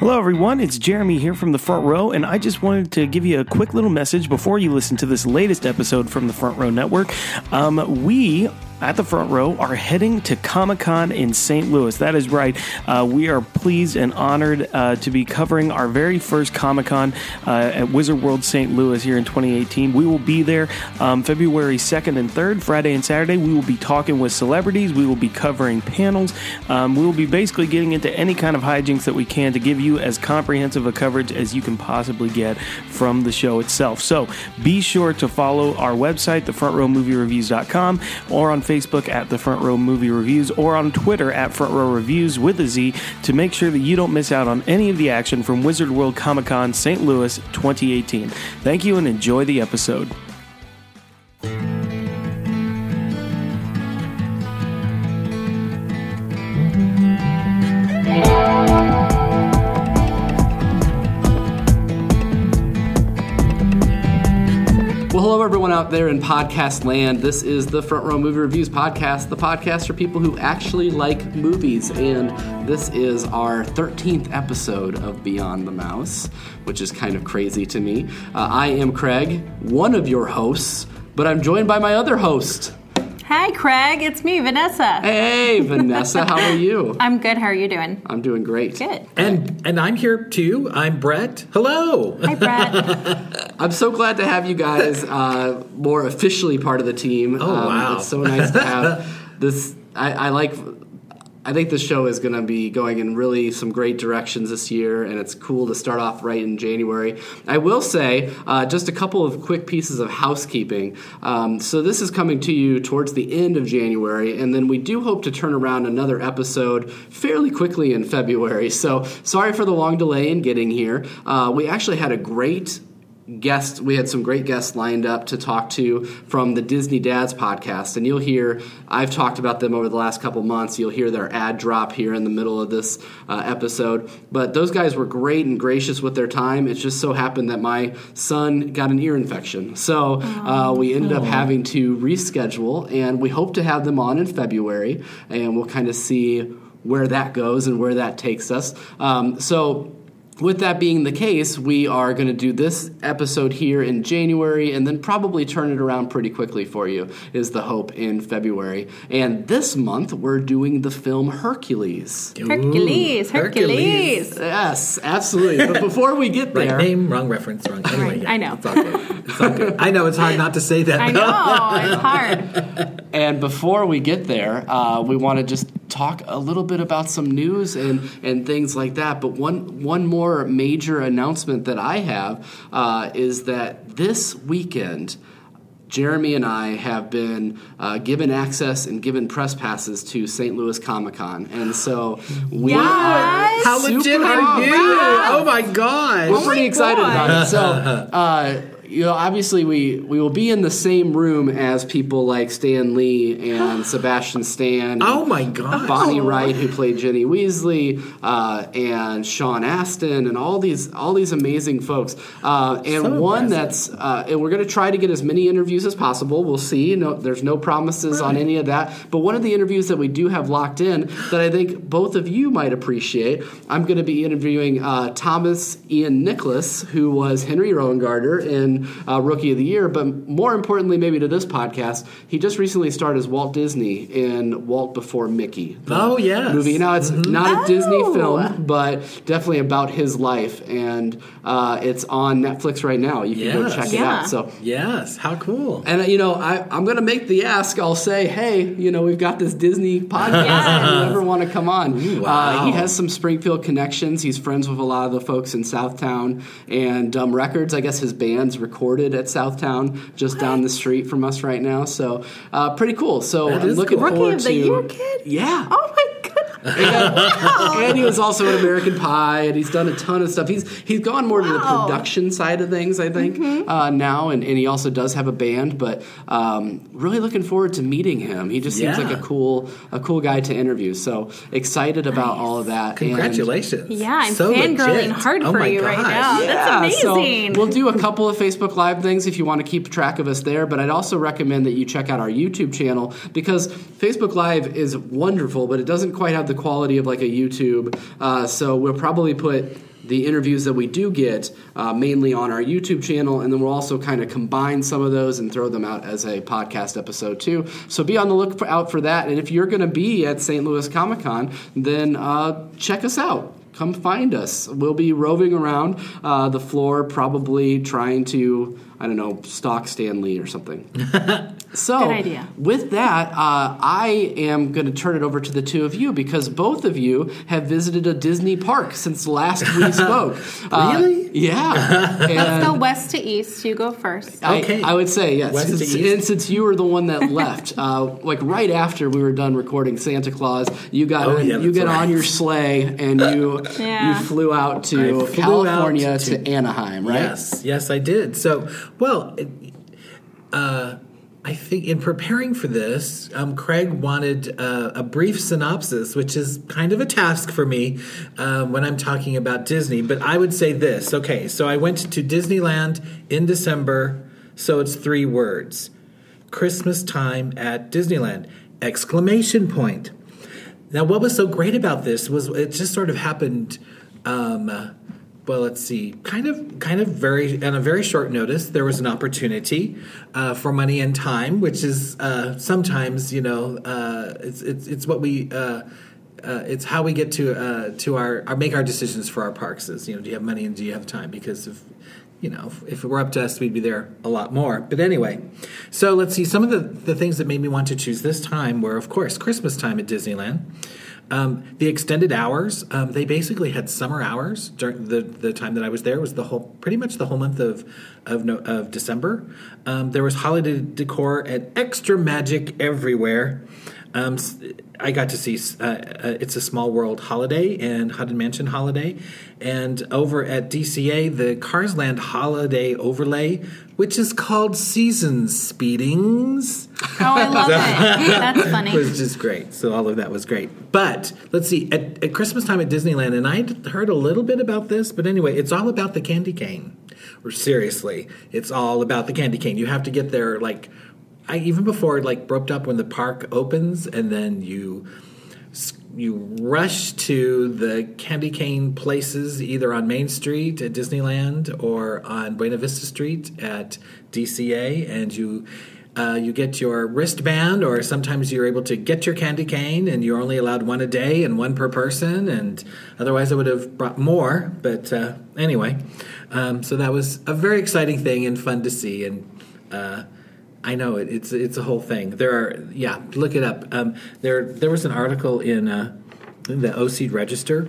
Hello, everyone. It's Jeremy here from the front row, and I just wanted to give you a quick little message before you listen to this latest episode from the Front Row Network. Um, we at the front row are heading to Comic Con in St. Louis. That is right. Uh, we are pleased and honored uh, to be covering our very first Comic Con uh, at Wizard World St. Louis here in 2018. We will be there um, February 2nd and 3rd, Friday and Saturday. We will be talking with celebrities. We will be covering panels. Um, we will be basically getting into any kind of hijinks that we can to give you as comprehensive a coverage as you can possibly get from the show itself. So be sure to follow our website, thefrontrowmoviereviews.com, or on Facebook at The Front Row Movie Reviews or on Twitter at Front Row Reviews with a Z to make sure that you don't miss out on any of the action from Wizard World Comic Con St. Louis 2018. Thank you and enjoy the episode. Out there in podcast land. This is the Front Row Movie Reviews podcast, the podcast for people who actually like movies. And this is our 13th episode of Beyond the Mouse, which is kind of crazy to me. Uh, I am Craig, one of your hosts, but I'm joined by my other host. Hi, Craig. It's me, Vanessa. Hey, Vanessa, how are you? I'm good. How are you doing? I'm doing great. Good. And and I'm here too. I'm Brett. Hello. Hi, Brad. I'm so glad to have you guys uh, more officially part of the team. Oh, Um, wow. It's so nice to have this. I, I like. I think the show is going to be going in really some great directions this year, and it's cool to start off right in January. I will say uh, just a couple of quick pieces of housekeeping. Um, so this is coming to you towards the end of January, and then we do hope to turn around another episode fairly quickly in February. So sorry for the long delay in getting here. Uh, we actually had a great guests we had some great guests lined up to talk to from the disney dads podcast. And you'll hear i've talked about them over the last couple months. You'll hear their ad drop here in the middle of this uh, episode. But those guys were great and gracious with their time. It just so happened that my son got an ear infection. So uh, we ended up having to reschedule and we hope to have them on in february and we'll kind of see where that goes and where that takes us. Um, so with that being the case, we are going to do this episode here in January and then probably turn it around pretty quickly for you, is the hope in February. And this month, we're doing the film Hercules. Hercules. Hercules. Yes, absolutely. But before we get Right there, name, wrong reference, wrong. Anyway, Right, yeah, I know. It's all good. It's all good. I know it's hard not to say that. I know. It's hard. And before we get there, uh, we want to just talk a little bit about some news and, and things like that. But one one more major announcement that I have uh, is that this weekend. Jeremy and I have been uh, given access and given press passes to St. Louis Comic Con, and so we Yes! are How super legit are pumped. you? Oh my god, We're pretty excited boy. about it. So, uh, you know, obviously we we will be in the same room as people like Stan Lee and Sebastian Stan. Oh my God! Bonnie Wright, who played Ginny Weasley, uh, and Sean Astin, and all these all these amazing folks. Uh, and So one that's uh, and we're going to try to get as many interviews as possible. We'll see. No, there's no promises on any of that. But one of the interviews that we do have locked in that I think both of you might appreciate. I'm going to be interviewing uh, Thomas Ian Nicholas, who was Henry Rowengartner in uh, Rookie of the Year. But more importantly, maybe to this podcast, he just recently starred as Walt Disney in Walt Before Mickey. Oh, yeah, movie. Now it's not a Oh. Disney film, but definitely about his life, and uh, it's on Netflix right now. You can go Yes. check it Yeah. out. So. Yes. How cool. And uh, you know, I, I'm going to make the ask. I'll say, hey, you know, we've got this Disney podcast. If you ever want to come on? Ooh, uh, he has some Springfield connections. He's friends with a lot of the folks in Southtown and Dumb Records. I guess his band's recorded at Southtown, just down the street from us right now. So uh, pretty cool. So That I'm is looking cool. Rookie forward of the to Year kid? Yeah. Oh my goodness. And, and he was also in American Pie, and he's done a ton of stuff. He's he's gone more to the production side of things, I think, uh, now, and, and he also does have a band. But um, really looking forward to meeting him. He just seems Yeah. like a cool a cool guy to interview. So excited about all of that. And- Congratulations. Yeah, I'm So fangirling legit. hard Oh for my you right gosh. now. That's so amazing. we'll do a couple of Facebook Live things if you want to keep track of us there. But I'd also recommend that you check out our YouTube channel because Facebook Live is wonderful, but it doesn't quite have the the quality of like a YouTube. Uh, so we'll probably put the interviews that we do get uh, mainly on our YouTube channel, and then we'll also kind of combine some of those and throw them out as a podcast episode too. So be on the lookout out for that. And if you're going to be at St. Louis Comic Con, then uh, check us out. Come find us. We'll be roving around uh, the floor, probably trying to, I don't know, stalk Stan Lee or something. So, Good idea. with that, uh, I am going to turn it over to the two of you because both of you have visited a Disney park since last we spoke. Uh, Really? yeah. Let's go west to east. You go first. I, Okay. I would say yes. West to Since, east. and since you were the one that left, uh, like right after we were done recording Santa Claus, you got Oh, on, yeah, you that's get on your sleigh and you Yeah. you flew out to flew California out to, to- Anaheim, right? Yes, yes, I did. So, well, it- uh, I think in preparing for this, um, Craig wanted uh, a brief synopsis, which is kind of a task for me um, when I'm talking about Disney. But I would say this. Okay, so I went to Disneyland in December, so it's three words: Christmas time at Disneyland! Exclamation point. Now, what was so great about this was it just sort of happened. Um, well, let's see, kind of, kind of very on a very short notice. There was an opportunity uh, for money and time, which is uh, sometimes, you know, uh, it's it's it's what we. Uh, uh, it's how we get to uh, to our, our make our decisions for our parks. Is you know, do you have money and do you have time? Because if you know, if, if it were up to us, we'd be there a lot more. But anyway, so let's see. Some of the, the things that made me want to choose this time were, of course, Christmas time at Disneyland. Um, the extended hours, um, they basically had summer hours during the, the time that I was there was the whole, pretty much the whole month of of, no, of December. Um, there was holiday decor and extra magic everywhere. Um, I got to see uh, uh, It's a Small World Holiday and Haunted Mansion Holiday. And over at DCA, the Cars Land Holiday Overlay, which is called Seasons Speedings, Oh, I love it. That's funny. was just great. So all of that was great. But let's see, at, at Christmas time at Disneyland, and I'd heard a little bit about this, but anyway, it's all about the candy cane. Or seriously, it's all about the candy cane. You have to get there like I even before like roped up when the park opens, and then you you rush to the candy cane places either on Main Street at Disneyland or on Buena Vista Street at DCA, and you. Uh, you get your wristband, or sometimes you're able to get your candy cane, and you're only allowed one a day and one per person. And otherwise, I would have brought more. But uh, anyway, um, so that was a very exciting thing and fun to see. And uh, I know it, it's it's a whole thing. There are yeah, look it up. Um, there there was an article in, uh, in the OC Register.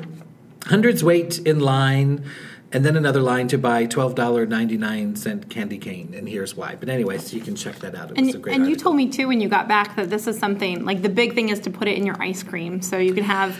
Hundreds wait in line, and then another line to buy twelve dollar ninety nine cent candy cane, and here's why. But anyways, you can check that out. It And, was a great. and you told me too when you got back that this is something like the big thing is to put it in your ice cream so you can have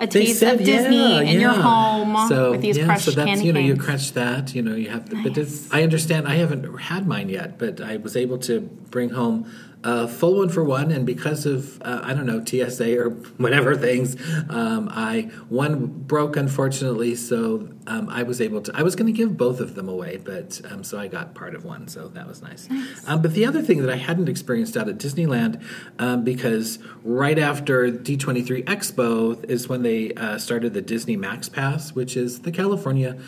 a They taste said, of Disney yeah, in your home uh, so, with these yeah, crushed so that's, candy you know, you canes. crunch that. You know, you have. To, But it's, I understand. I haven't had mine yet, but I was able to bring home a full one for one, and because of uh, I don't know TSA or whatever things, um, I one broke unfortunately. So um, I was able to. I was going to give both of them away, but um, so I got part of one, so that was nice. Um, but the other thing that I hadn't experienced out at Disneyland, um, because right after D23 Expo is when they uh, started the Disney Max Pass, which is the California.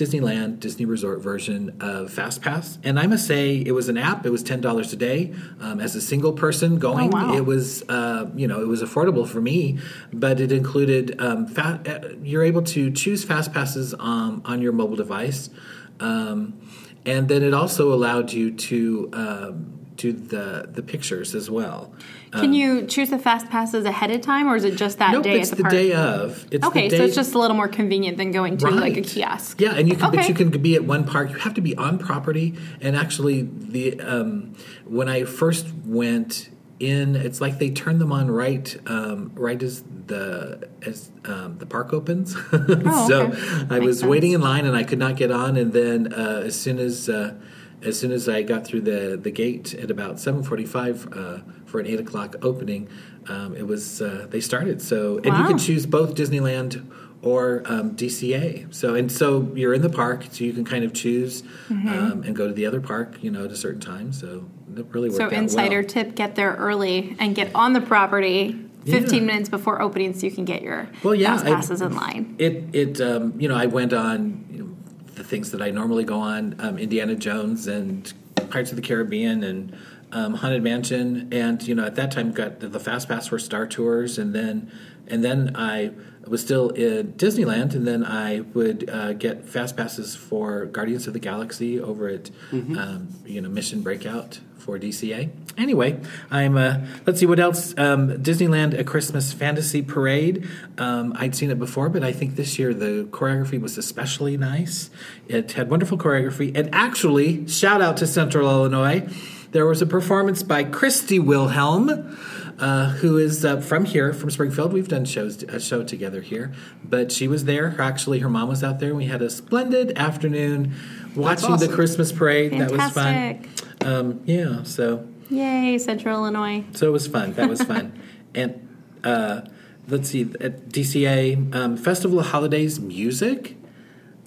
Disneyland Disney Resort version of Fast Pass, and I must say it was an app. It was ten dollars a day um, as a single person going. Oh, wow. It was uh, you know it was affordable for me, but it included um, fa- uh, you're able to choose Fast Passes um, on your mobile device, um, and then it also allowed you to um, do the the pictures as well. Can you choose the fast passes ahead of time or is it just that Nope, day it's at the the, day of. It's okay, the day so it's just a little more convenient than going to like a kiosk. Yeah, and you can, but you can be at one park. You have to be on property. And actually, the um, when I first went in, it's like they turn them on right, um, right as the as um, the park opens. so Oh, okay. I Makes was sense. waiting in line, and I could not get on. And then uh, as soon as uh, as soon as I got through the the gate at about seven forty five uh, for an eight o'clock opening, um, it was uh, they started. So and you can choose both Disneyland or um, DCA. So and so you're in the park, so you can kind of choose Mm-hmm. um, and go to the other park, you know, at a certain time. So it really worked So insider well. tip: get there early and get on the property 15 Yeah. minutes before opening so you can get your Well, yeah, fast I- passes in line. It it um, you know I went on you know, the things that I normally go on um, Indiana Jones and Pirates of the Caribbean and um, Haunted Mansion and you know at that time got the, the fast pass for Star Tours and then and then I was still in Disneyland and then I would uh, get fast passes for Guardians of the Galaxy over at um, you know Mission Breakout for DCA. Anyway, I'm. Uh, let's see what else. Um, Disneyland: A Christmas Fantasy Parade. Um, I'd seen it before, but I think this year the choreography was especially nice. It had wonderful choreography, and actually, shout out to Central Illinois. There was a performance by Christy Wilhelm. Uh, who is uh, from here, from Springfield? We've done shows, a show together here, but she was there. Actually, her mom was out there. We had a splendid afternoon watching awesome. the Christmas parade. That was fun. Um, yeah, so Yay, Central Illinois. so it was fun. That was fun. and uh, let's see, at DCA um, Festival of Holidays music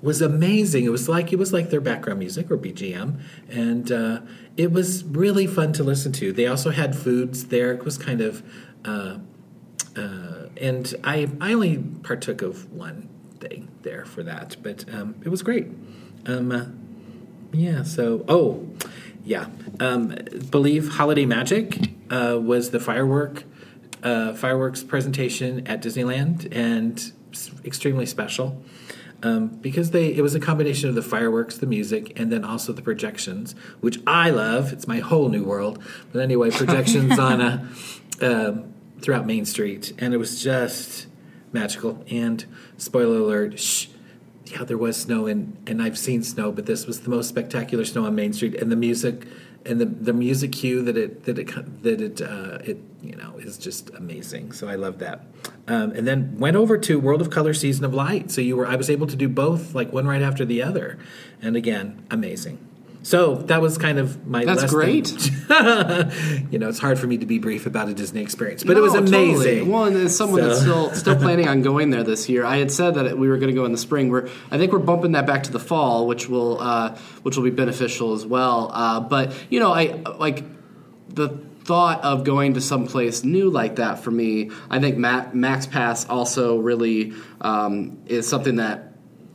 was amazing. It was like it was like their background music or BGM, and uh, it was really fun to listen to. They also had foods there. It was kind of, uh, uh, and I I only partook of one thing there for that, but um, it was great. Um, uh, yeah. So, oh, yeah. Um, believe Holiday Magic uh, was the firework uh, fireworks presentation at Disneyland, and extremely special um, because they it was a combination of the fireworks, the music, and then also the projections, which I love. It's my whole new world. But anyway, projections on a. Um, throughout Main Street, and it was just magical. And spoiler alert, shh, yeah, there was snow, and and I've seen snow, but this was the most spectacular snow on Main Street, and the music, and the the music cue that it that it that it uh, it you know is just amazing. So I love that. Um, and then went over to World of Color Season of Light. So you were I was able to do both like one right after the other, and again amazing. So that was kind of my. That's great. you know, it's hard for me to be brief about a Disney experience, but it was amazing. Totally. Well, and as someone that's So- still still planning on going there this year, I had said that we were going to go in the spring. We're I think we're bumping that back to the fall, which will uh, which will be beneficial as well. Uh, but you know, I like the thought of going to someplace new like that for me. I think Ma- Max Pass also really um, is something that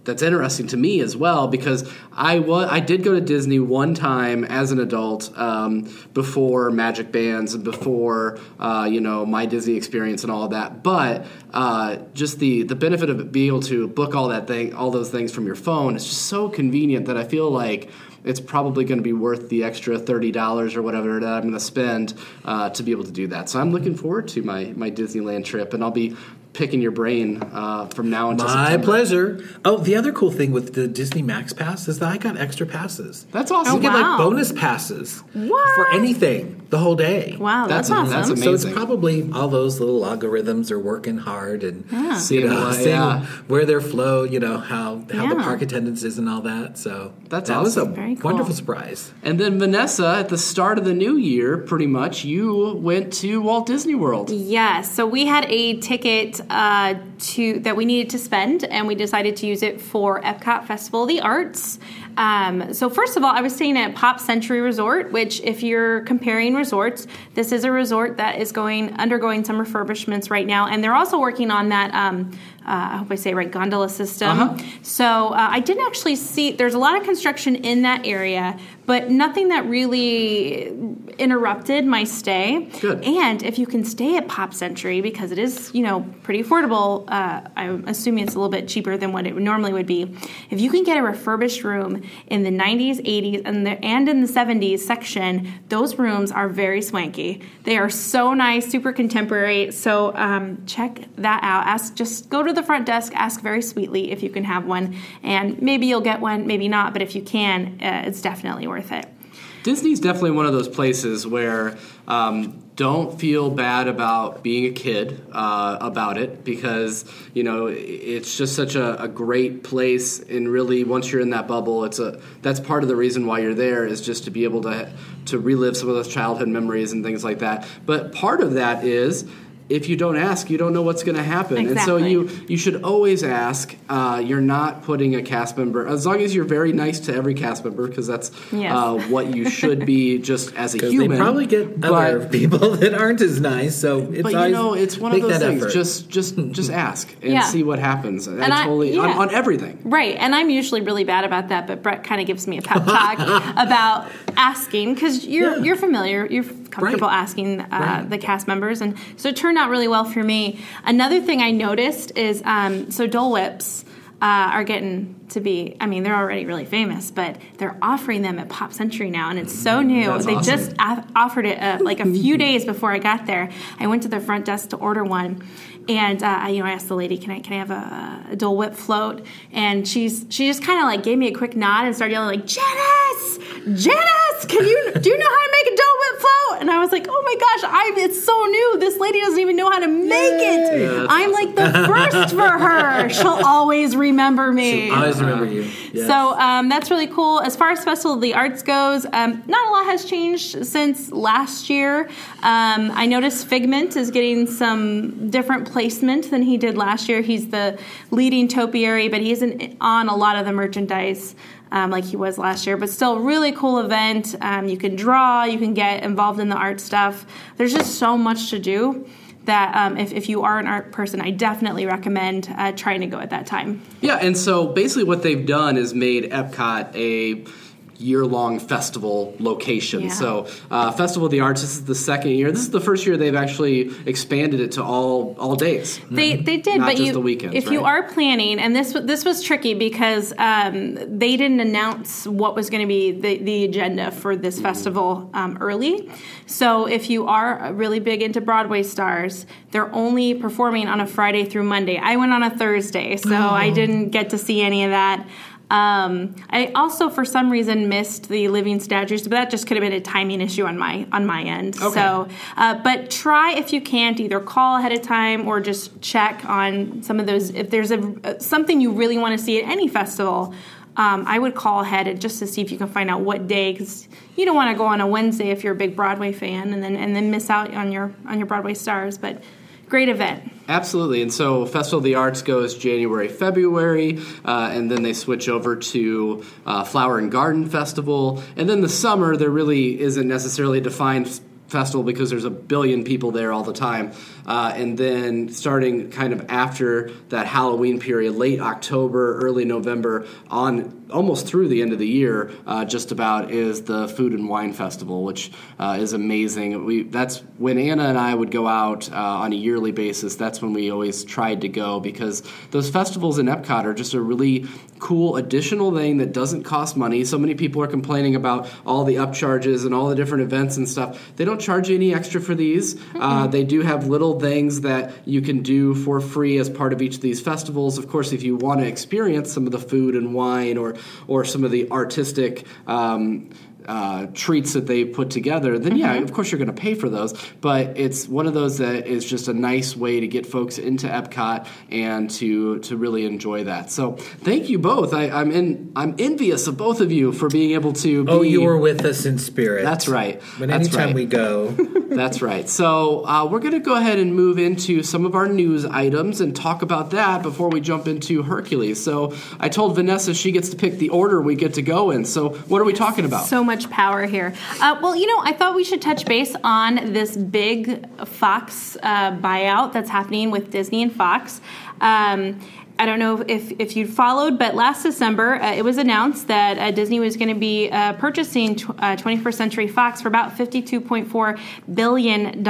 that's interesting to me as well because I was I did go to Disney one time as an adult um, before Magic Bands and before uh, you know my Disney experience and all of that. But uh, just the the benefit of being able to book all that thing, all those things from your phone is just so convenient that I feel like it's probably going to be worth the extra thirty dollars or whatever that I'm going to spend uh, to be able to do that. So I'm looking forward to my my Disneyland trip, and I'll be picking your brain uh, from now until My September. pleasure. Oh, the other cool thing with the Disney Max Pass is that I got extra passes. That's awesome. You get wow. like bonus passes What? for anything the whole day. Wow, that's, That's- awesome. that's amazing. So it's probably all those little algorithms are working hard and Yeah. you Seeing know, what- seeing yeah. where their flow, you know how how the park attendance is and all that. So That's that was a awesome. Very cool. wonderful surprise. And then Vanessa, at the start of the new year, pretty much, you went to Walt Disney World. Yes. So we had a ticket uh, to that we needed to spend, and we decided to use it for Epcot Festival of the Arts. Um, so first of all, I was staying at Pop Century Resort, which, if you're comparing resorts, this is a resort that is going undergoing some refurbishments right now, and they're also working on that. Um, uh, I hope I say it right gondola system. Uh-huh. So uh, I didn't actually see. There's a lot of construction in that area, but nothing that really interrupted my stay. Good. And if you can stay at Pop Century because it is, you know, pretty affordable. Uh, I'm assuming it's a little bit cheaper than what it normally would be. If you can get a refurbished room in the 90s, 80s, and the and in the 70s section, those rooms are very swanky. They are so nice, super contemporary. So um, check that out. Ask, just go to the front desk, ask very sweetly if you can have one, and maybe you'll get one, maybe not. But if you can, uh, it's definitely worth it. Disney's definitely one of those places where um, don't feel bad about being a kid uh, about it because you know it's just such a, a great place and really once you're in that bubble it's a that's part of the reason why you're there is just to be able to to relive some of those childhood memories and things like that but part of that is if you don't ask, you don't know what's going to happen. And so you you should always ask. Uh, you're not putting a cast member as long as you're very nice to every cast member because that's Yes. uh, what you should be just as a human. they probably get But- other people that aren't as nice. So it's but you always know, it's one of make those that things. effort. Just just just ask and Yeah. see what happens. And, And I- totally on, on everything. Right, and I'm usually really bad about that, but Brett kind of gives me a pep talk about asking because you're Yeah. you're familiar, you're comfortable Right. asking uh, Right. the cast members, and so it turned out really well for me. Another thing I noticed is um, so Dole Whips. Uh, are getting to be, I mean, they're already really famous, but they're offering them at Pop Century now, and it's so new. That's they awesome. just a- offered it uh, like a few days before I got there. I went to the front desk to order one, and uh, I- you know, I asked the lady, "Can I can I have a, a Dole Whip float?" And she's she just kind of like gave me a quick nod and started yelling like, "Janice, Janice, can you do you know how to make a Dole Whip float?" And I was like, "Oh my gosh, I'm it's so new. This lady doesn't even know how to make it. Yeah, I'm like the first for her. She'll always remember me." I always remember you. Yes. So um, that's really cool. As far as Festival of the Arts goes, um, not a lot has changed since last year. Um, I noticed Figment is getting some different placement than he did last year. He's the leading topiary, but he isn't on a lot of the merchandise. Um, like he was last year, but still, really cool event. Um, you can draw, you can get involved in the art stuff. There's just so much to do that um, if, if you are an art person, I definitely recommend uh, trying to go at that time. Yeah, and so basically what they've done is made Epcot a year-long festival location. Yeah. So, uh, Festival of the Arts. This is the second year. This is the first year they've actually expanded it to all all days. They they did, but you weekends, if you are planning, and this this was tricky because um, they didn't announce what was going to be the, the agenda for this festival um, early. So if you are really big into Broadway stars, they're only performing on a Friday through Monday. I went on a Thursday, so Oh. I didn't get to see any of that. Um, I also, for some reason, missed the living statues, but that just could have been a timing issue on my on my end. Okay. So, uh, but try if you can't either call ahead of time or just check on some of those. If there's a something you really want to see at any festival, um, I would call ahead and just to see if you can find out what day because you don't want to go on a Wednesday if you're a big Broadway fan and then and then miss out on your on your Broadway stars. But great event. Absolutely. And so Festival of the Arts goes January, February, uh, and then they switch over to uh, Flower and Garden Festival. And then the summer, there really isn't necessarily a defined festival because there's a billion people there all the time. Uh, and then starting kind of after that Halloween period, late October, early November, on almost through the end of the year, uh, just about is the Food and Wine Festival, which uh, is amazing. We that's when Anna and I would go out uh, on a yearly basis. That's when we always tried to go because those festivals in Epcot are just a really cool additional thing that doesn't cost money. So many people are complaining about all the upcharges and all the different events and stuff. They don't charge you any extra for these. Uh, they do have little things that you can do for free as part of each of these festivals. Of course, if you want to experience some of the food and wine or or some of the artistic. Um, uh, treats that they put together, then yeah, of course you're going to pay for those. But it's one of those that is just a nice way to get folks into Epcot and to to really enjoy that. So thank you both. I, I'm in I'm envious of both of you for being able to. Be, oh, you were with us in spirit. That's right. But That's anytime right. we go, That's right. So uh, we're going to go ahead and move into some of our news items and talk about that before we jump into Hercules. So I told Vanessa she gets to pick the order we get to go in. So what are we talking about? So much power here. Uh, well, you know, I thought we should touch base on this big Fox uh, buyout that's happening with Disney and Fox. Um, I don't know if, if you followed, but last December uh, it was announced that uh, Disney was going to be uh, purchasing tw- uh, 21st Century Fox for about $52.4 billion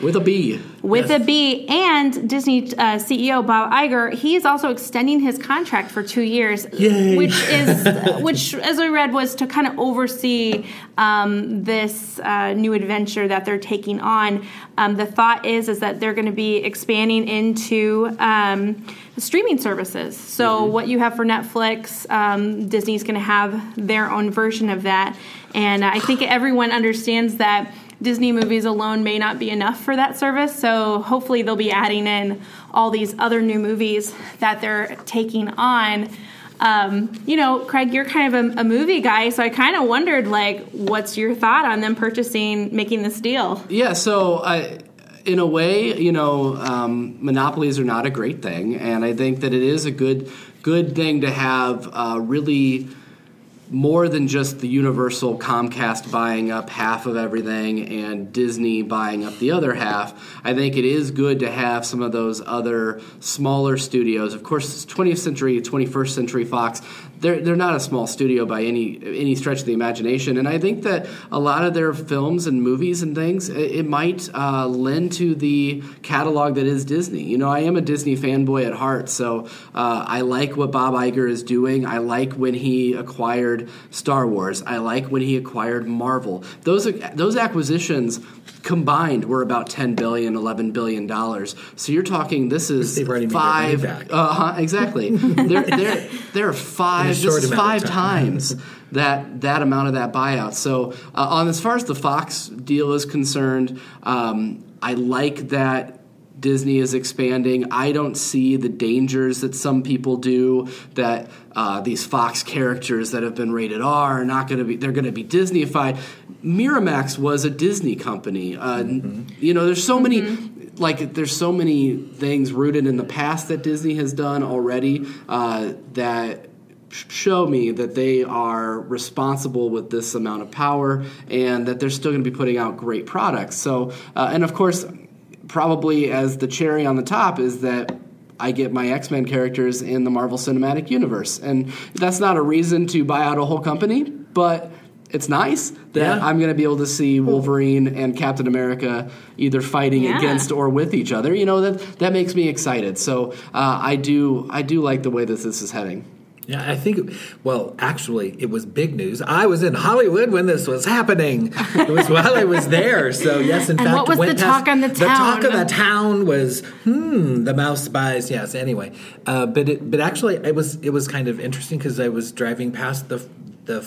With a B. with Yes. a B. And Disney uh, CEO Bob Iger, he is also extending his contract for two years, Yay. which is which, as I read, was to kind of oversee um, this uh, new adventure that they're taking on. Um, the thought is is that they're going to be expanding into um, streaming services. So what you have for Netflix, um, Disney's going to have their own version of that, and I think everyone understands that. Disney movies alone may not be enough for that service, so hopefully they'll be adding in all these other new movies that they're taking on. Um, you know, Craig, you're kind of a, a movie guy, so I kind of wondered, like, what's your thought on them purchasing, making this deal? Yeah, so I in a way, you know, um, monopolies are not a great thing, and I think that it is a good good thing to have uh, really more than just the Universal Comcast buying up half of everything and Disney buying up the other half. I think it is good to have some of those other smaller studios. Of course, 20th century, 21st century Fox, they're, they're not a small studio by any any stretch of the imagination. And I think that a lot of their films and movies and things, it, it might uh, lend to the catalog that is Disney. You know, I am a Disney fanboy at heart, so uh, I like what Bob Iger is doing. I like when he acquired Star Wars. I like when he acquired Marvel. Those those acquisitions combined were about 10 billion 11 billion dollars so you're talking this is They've already made their five money back. uh, exactly they're, they're, they're five In this is five times that that amount of that buyout so uh, on as far as the fox deal is concerned um, i like that Disney is expanding. I don't see the dangers that some people do. That uh, these Fox characters that have been rated R are not going to be. They're going to be Disneyified. Miramax was a Disney company. Uh, You know, there's so many. Like there's so many things rooted in the past that Disney has done already uh, that sh- show me that they are responsible with this amount of power and that they're still going to be putting out great products. So, uh, and of course, probably as the cherry on the top is that I get my X Men characters in the Marvel Cinematic Universe. And that's not a reason to buy out a whole company, but it's nice that Yeah. I'm going to be able to see Wolverine and Captain America either fighting Yeah. against or with each other. You know that that makes me excited. So uh, I do I do like the way that this is heading. Yeah, I think. Well, actually, it was big news. I was in Hollywood when this was happening. It was while I was there. So yes, in And fact, what was the talk on the The talk of town? the town was, hmm, the mouse buys. Yes. Anyway, uh, but it, but actually, it was it was kind of interesting because I was driving past the the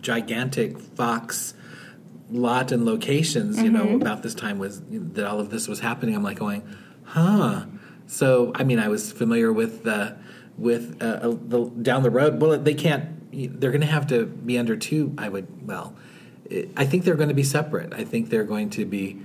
gigantic Fox lot and locations. You Mm-hmm. know, about this time was that all of this was happening. I'm like going, huh. So I mean, I was familiar with the with uh, the down the road. Well, they can't. They're going to have to be under two. I would. Well, I think they're going to be separate. I think they're going to be.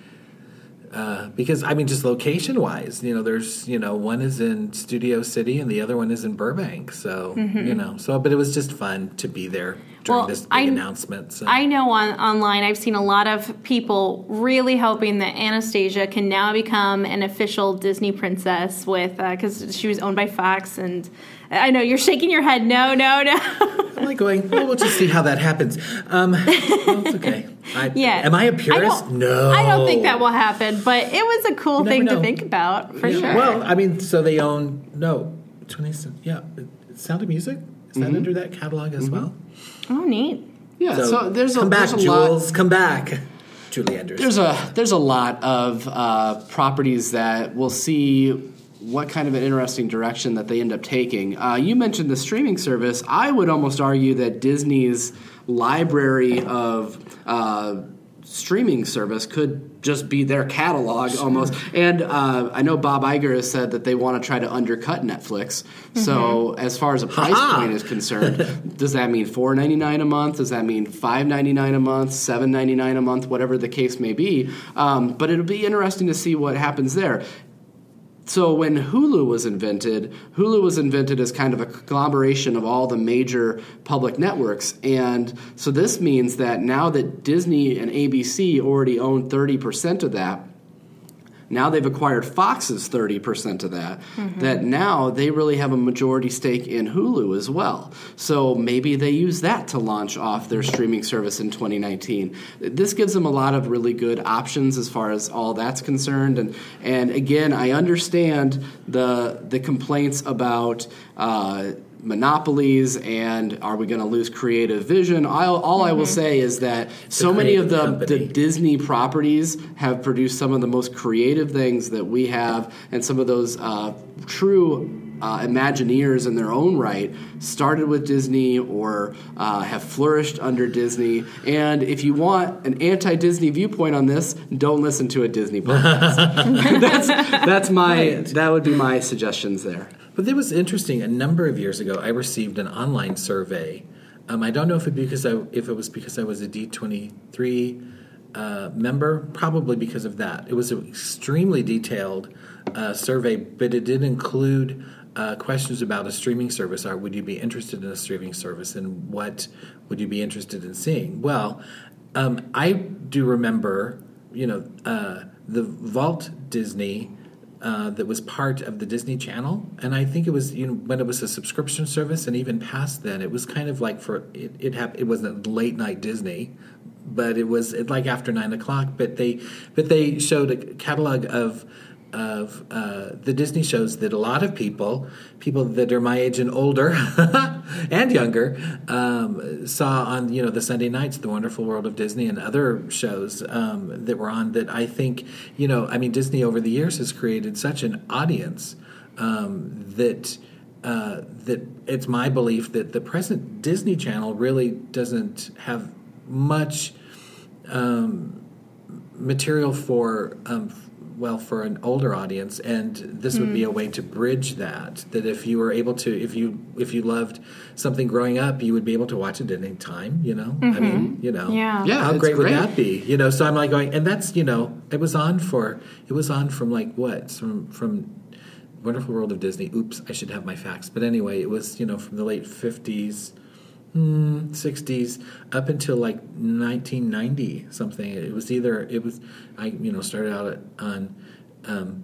Uh, because I mean, just location wise, you know, there's you know one is in Studio City and the other one is in Burbank. So you know, so but it was just fun to be there during. Well, this big I- announcement. So. I know on online I've seen a lot of people really hoping that Anastasia can now become an official Disney princess with because she was owned by Fox and I know you're shaking your head. No, no, no. I'm like going, well, we'll just see how that happens. Um, well, it's okay. I, yeah. Am I a purist? don't- no. I don't think that will happen, but it was a cool thing know. to think about for Yeah, sure. Well, I mean, so they own no, 20, yeah, Sound of Music is Mm-hmm. that under that catalog as well? oh, neat. Yeah, so, there's a come back, there's a lot. Jules. Come back, Julie Anderson. There's a there's a lot of uh, properties that we'll see what kind of an interesting direction that they end up taking. Uh, you mentioned the streaming service. I would almost argue that Disney's library of uh, streaming service could just be their catalog almost. And uh, I know Bob Iger has said that they want to try to undercut Netflix. So as far as a price Ha-ha. point is concerned, does that mean four ninety nine a month? Does that mean five ninety nine a month? Seven ninety nine a month? Whatever the case may be. Um, but it'll be interesting to see what happens there. So when Hulu was invented, Hulu was invented as kind of a conglomeration of all the major public networks. And so this means that now that Disney and ABC already own 30% of that, now they've acquired Fox's 30% of that, that now they really have a majority stake in Hulu as well. So maybe they use that to launch off their streaming service in 2019. This gives them a lot of really good options as far as all that's concerned. And, and again, I understand the, the complaints about. Uh, monopolies and are we going to lose creative vision I'll, all i will say is that so many of the, company. the Disney properties have produced some of the most creative things that we have, and some of those uh, true uh, Imagineers in their own right started with Disney or uh, have flourished under Disney. And if you want an anti-Disney viewpoint on this, don't listen to a Disney podcast. that's that's my that would be my suggestions there. But it was interesting. A number of years ago, I received an online survey. Um, I don't know if it because I, if it was because I was a D twenty three uh, member, probably because of that. It was an extremely detailed uh, survey, but it did include uh, questions about a streaming service. Or would you be interested in a streaming service, and what would you be interested in seeing? Well, um, I do remember, you know, uh, the Vault Disney. Uh, that was part of the Disney Channel, and I think it was you know when it was a subscription service, and even past then, it was kind of like for it. It, it wasn't late night Disney, but it was like after nine o'clock. But they but they showed a catalog of of uh, the Disney shows that a lot of people, people that are my age and older and younger, um, saw on you know the Sunday nights, The Wonderful World of Disney, and other shows um, that were on. That I think you know, I mean, Disney over the years has created such an audience um, that. Uh, that it's my belief that the present Disney Channel really doesn't have much um, material for um, well for an older audience and this would be a mm. way to bridge that that if you were able to if you if you loved something growing up you would be able to watch it at any time you know? I mean mm-hmm. you know Yeah. Yeah, how great, great. would that be? You know so i'm like going and that's you know it was on for it was on from like what? From from wonderful world of disney. Oops i should have my facts. But anyway it was you know from the late 50s mm, 60s up until like 1990 something. It was either it was i you know started out on um,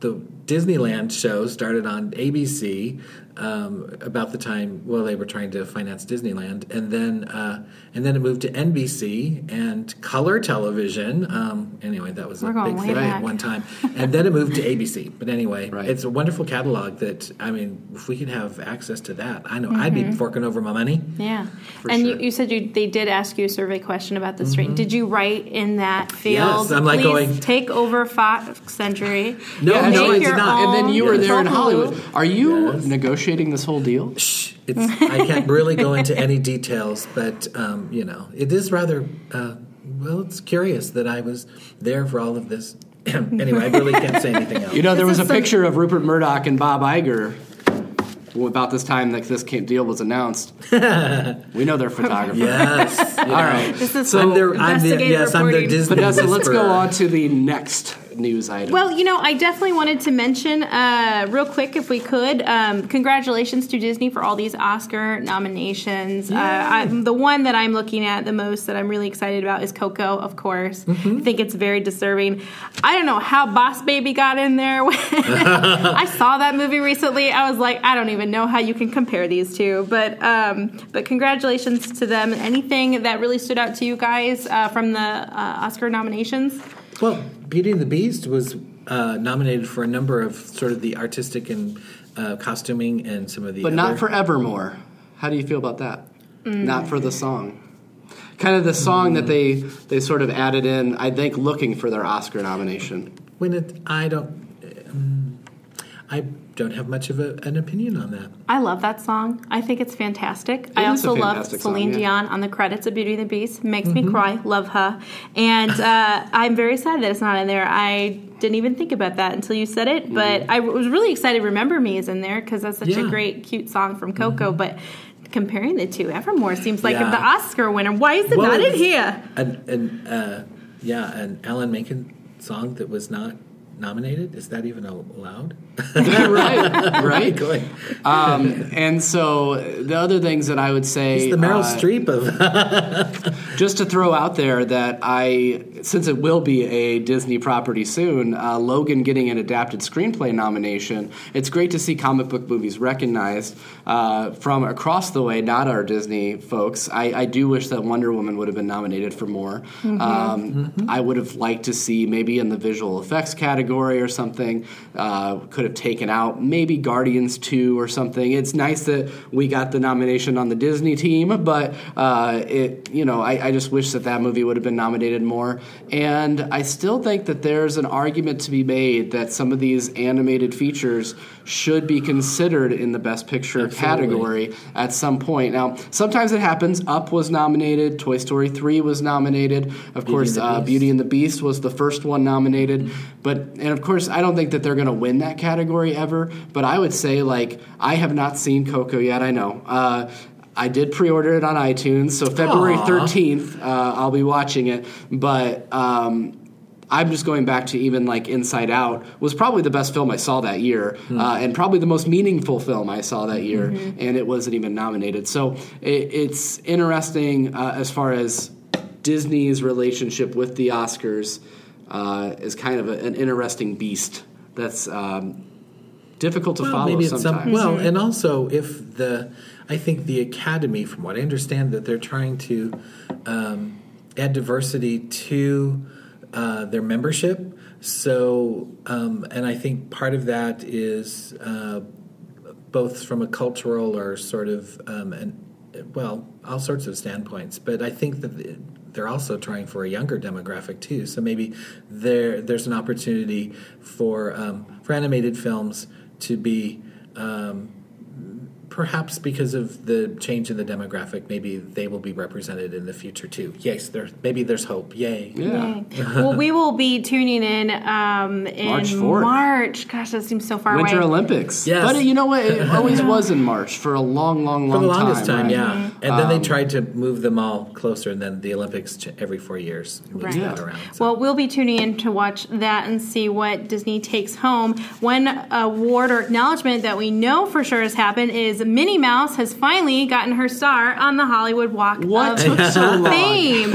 the disneyland show started on abc um, about the time well they were trying to finance disneyland and then uh, and then it moved to nbc and color television um, anyway that was We're a big thing at one time and then it moved to abc but anyway Right. it's a wonderful catalog that i mean if we could have access to that i know i'd be forking over my money Yeah, and sure. you, you said you they did ask you a survey question about the stream. Did you write in that field? Mm-hmm. Yes, I'm like Please going- take over Fox Century. No, Yeah, no, Make it's your not. And then you own were there in Hollywood. Are you Yes. negotiating this whole deal? Shh, it's, I can't really go into any details, but um, you know, it is rather uh, well. It's curious that I was there for all of this. anyway, I really can't say anything else. You know, there was a picture of Rupert Murdoch and Bob Iger about this time that this deal was announced. we know they're photographers. yes, All right. This is I'm their, I'm their, yes, I'm their reporting. Disney. Vanessa, let's go on to the next news item. Well, you know, I definitely wanted to mention uh, real quick, if we could, um, congratulations to Disney for all these Oscar nominations. Uh, I, the one that I'm looking at the most that I'm really excited about is Coco, of course. Mm-hmm. I think it's very deserving. I don't know how Boss Baby got in there. I saw that movie recently. I was like, I don't even know how you can compare these two, but um, but congratulations to them. Anything that really stood out to you guys uh, from the uh, Oscar nominations? Well, Beauty and the Beast was uh, nominated for a number of sort of the artistic and uh, costuming and some of the, but other- not for Evermore. How do you feel about that? Mm. Not for the song. Kind of the song that they they sort of added in, I think, looking for their Oscar nomination. when it. I don't. Um, I don't have much of a, an opinion on that. I love that song. I think it's fantastic. I also love fantastic song, Celine yeah. Dion on the credits of Beauty and the Beast. Makes Mm-hmm. me cry. Love her. And uh, I'm very sad that it's not in there. I didn't even think about that until you said it. But I was really excited Remember Me is in there because that's such a Mm-hmm. Yeah. Mm-hmm. great, cute song from Coco. But comparing the two, Evermore seems like Yeah. the Oscar winner. Why is it Well, not in here? And, an, uh, yeah, an Alan Menken song that was not nominated. Is that even allowed? right, right. Going. Um, and so the other things that I would say, He's the Meryl uh, Streep of. just to throw out there that I, since it will be a Disney property soon, uh, Logan getting an adapted screenplay nomination. It's great to see comic book movies recognized uh, from across the way, not our Disney folks. I, I do wish that Wonder Woman would have been nominated for more. Um, I would have liked to see maybe in the visual effects category or something. Uh, could have taken out maybe Guardians 2 or something. It's nice that we got the nomination on the Disney team, but uh, it you know I, I just wish that that movie would have been nominated more. And I still think that there's an argument to be made that some of these animated features should be considered in the Best Picture category at some point. Now, sometimes it happens. Up was nominated. Toy Story 3 was nominated. Of course, and uh, Beauty and the Beast was the first one nominated. But and of course, I don't think that they're going to win that category ever. But I would say, like, I have not seen Coco yet. I know. Uh, I did pre-order it on iTunes, so February thirteenth, uh, I'll be watching it. But um, I'm just going back to even like Inside Out was probably the best film I saw that year, uh, and probably the most meaningful film I saw that year, and it wasn't even nominated. So it, it's interesting uh, as far as Disney's relationship with the Oscars uh, is kind of a, an interesting beast. That's um, difficult to well, follow maybe sometimes. some, well, and also if the, I think the Academy, from what I understand, that they're trying to um, add diversity to uh, their membership. So, um, and I think part of that is uh, both from a cultural or sort of, um, and well, all sorts of standpoints. But I think that they're also trying for a younger demographic too. So maybe there there's an opportunity for um, for animated films to be. Um, Perhaps because of the change in the demographic, maybe they will be represented in the future too. Yes, there maybe there's hope. Yay! yeah. well, we will be tuning in um, in March 4th. March. Gosh, that seems so far Winter away. Olympics. Yes. But you know what? It always was in March for a long, long, long For the longest time, right? yeah. And then they tried to move them all closer, and then the Olympics ch- every four years moves Right. that Yeah. around. so. Well, we'll be tuning in to watch that and see what Disney takes home. One award or acknowledgement that we know for sure has happened is Minnie Mouse has finally gotten her star on the Hollywood Walk What of took so long? Fame.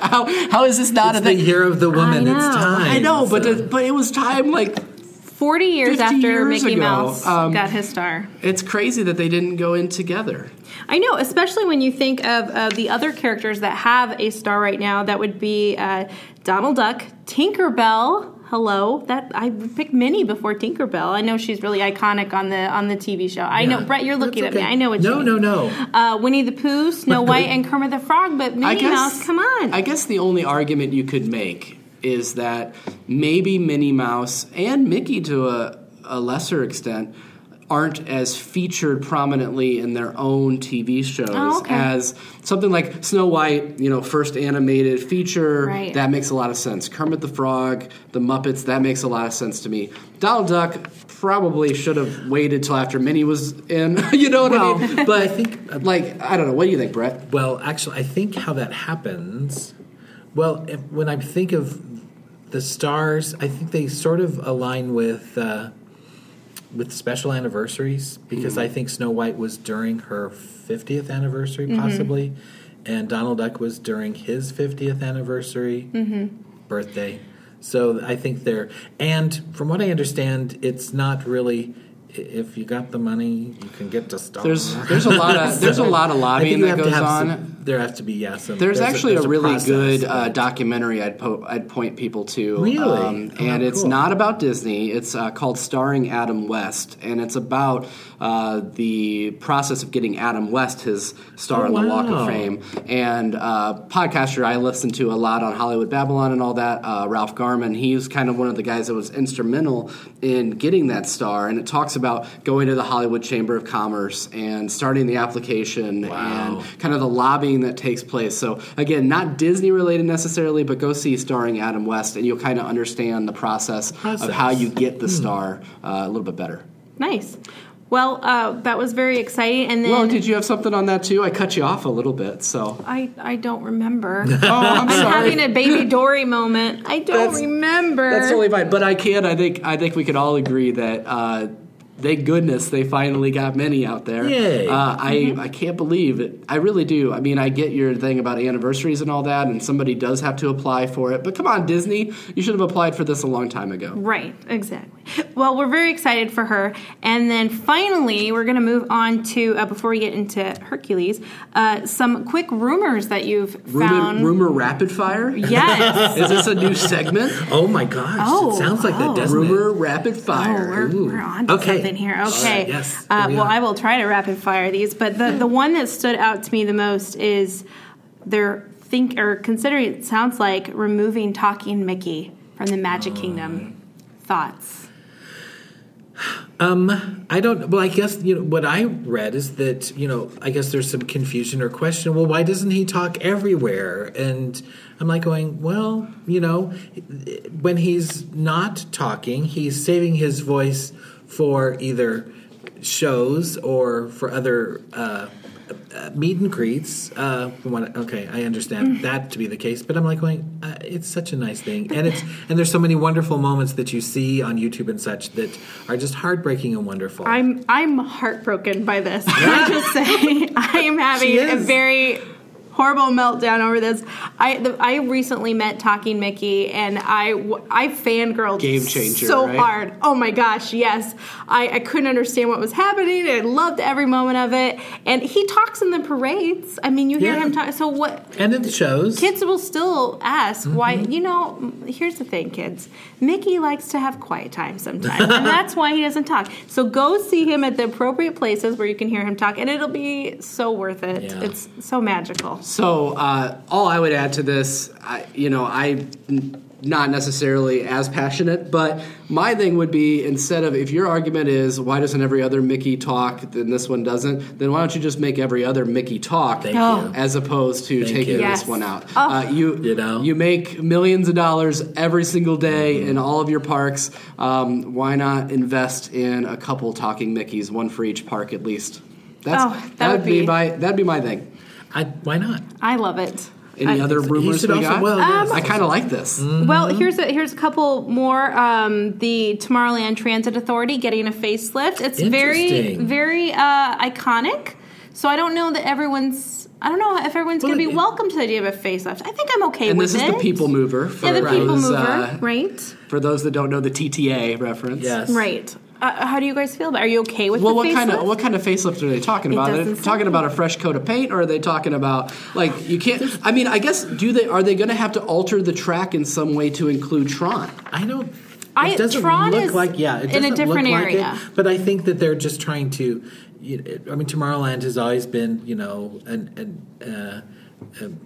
how, how is this not it's a the thing? year of the woman. I It's know. time. I know, but the, but it was time. Like 40 years after years Mickey ago, Mouse um, got his star. it's crazy that they didn't go in together. I know, especially when you think of uh, the other characters that have a star right now. That would be uh, Donald Duck, Tinkerbell. Hello, that I picked Minnie before Tinkerbell. I know she's really iconic on the on the TV show. I know, Brett, you're looking That's at me. I know what No, you no, no, no. Uh, Winnie the Pooh, Snow White, and Kermit the Frog, but Minnie Mouse, come on. I guess the only argument you could make is that maybe Minnie Mouse and Mickey, to a, a lesser extent, aren't as featured prominently in their own TV shows Oh, okay. as something like Snow White, you know, first animated feature. Right. That makes a lot of sense. Kermit the Frog, the Muppets, that makes a lot of sense to me. Donald Duck probably should have waited till after Minnie was in. you know what Well, I mean? But I think like, I don't know. What do you think, Brett? Well, actually, I think how that happens. Well, if, when I think of the stars, I think they sort of align with uh, with special anniversaries because I mm. think Snow White was during her fiftieth anniversary, mm-hmm. possibly, and Donald Duck was during his fiftieth anniversary mm-hmm. birthday. So I think they're and from what I understand, it's not really. If you got the money, you can get to star. There's there's a lot of there's a lot of lobbying that goes on. some- there has to be yeah. Some, There's, actually there's a really process, good uh, documentary I'd po- I'd point people to. Really? um, Oh, and it's cool. not about Disney. It's uh, called Starring Adam West, and it's about uh, the process of getting Adam West his star Oh, on the Walk of Fame. And uh, podcaster I listen to a lot on Hollywood Babylon and all that. Uh, Ralph Garman, he's kind of one of the guys that was instrumental in getting that star. And it talks about going to the Hollywood Chamber of Commerce and starting the application Wow. and kind of the lobbying that takes place. So again, not Disney related necessarily, but go see starring Adam West, and you'll kind of understand the process, Process. of how you get the star uh, a little bit better. nice. Well, uh, that was very exciting. And then Well, did you have something on that too? I cut you off a little bit, so. I, I don't remember. Oh, I'm I'm sorry. having a baby Dory moment. I don't That's- remember. That's totally fine, but I can. I think. I think we could all agree that. Uh, Thank goodness they finally got Minnie out there. Yay. Uh, I, I can't believe it. I really do. I mean, I get your thing about anniversaries and all that, and somebody does have to apply for it. But come on, Disney, you should have applied for this a long time ago. Right, exactly. Well, we're very excited for her. And then finally, we're going to move on to, uh, before we get into Hercules, uh, some quick rumors that you've Rumor, found. rumor rapid fire? Yes. Is this a new segment? Oh my gosh! Oh, it sounds like oh. that, doesn't Rumor it? rapid Oh, fire. we're, we're on to Something here. Okay. right, yes, Uh, we well, are. I will try to rapid fire these, but the, the one that stood out to me the most is they're think or considering it sounds like removing talking Mickey from the Magic Kingdom. Thoughts? Um, I don't. Well, I guess you know what I read is that you know I guess there's some confusion or question. Well, why doesn't he talk everywhere? And I'm like going, well, you know, when he's not talking, he's saving his voice for either shows or for other uh, uh, meet and greets. Uh, okay, I understand that to be the case, but I'm like going, uh, it's such a nice thing, and it's and there's so many wonderful moments that you see on YouTube and such that are just heartbreaking and wonderful. I'm I'm heartbroken by this. Can I just say I am having a very horrible meltdown over this. I the, I recently met Talking Mickey and I I fangirled Game changer, so right? hard. Oh my gosh, yes. I, I couldn't understand what was happening. I loved every moment of it. And he talks in the parades. I mean, you hear Yeah. him talk. So what? and it shows. Kids will still ask why. Mm-hmm. You know, here's the thing, kids. Mickey likes to have quiet time sometimes, and that's why he doesn't talk. So go see him at the appropriate places where you can hear him talk, and it'll be so worth it. Yeah. It's so magical. So, uh, all I would add to this, I, you know, I n- not necessarily as passionate, but my thing would be instead of if your argument is why doesn't every other Mickey talk, then this one doesn't, then why don't you just make every other Mickey talk Thank Oh. you. as opposed to Thank taking you. this Yes. one out? Oh. Uh, you You know? you make millions of dollars every single day Mm-hmm. in all of your parks. Um, why not invest in a couple talking Mickeys, one for each park at least? That's Oh, that would would be be- my that'd be my thing. I, why not? I love it. Any I- other rumors should we got? well, yes. I kind of like this. Well, here's a, here's a couple more. Um, the Tomorrowland Transit Authority getting a facelift. It's very very uh, iconic. So I don't know that everyone's. I don't know if everyone's Well, going to be it- welcome to the idea of a facelift. I think I'm okay with that. And with this is the people mover. For Yeah, the people mover, uh, right? For those that don't know the TTA reference. Yes. Right. Uh, how do you guys feel about? Are you okay with Well, the what facelift? kind of what kind of facelift are they talking It about? Are they talking about a fresh coat of paint, or are they talking about like you can't? I mean, I guess do they are they going to have to alter the track in some way to include Tron? I don't. I- it doesn't Tron look is like yeah. It in a different look like it, area. but I think that they're just trying to. You know, I mean, Tomorrowland has always been you know an, an uh, um,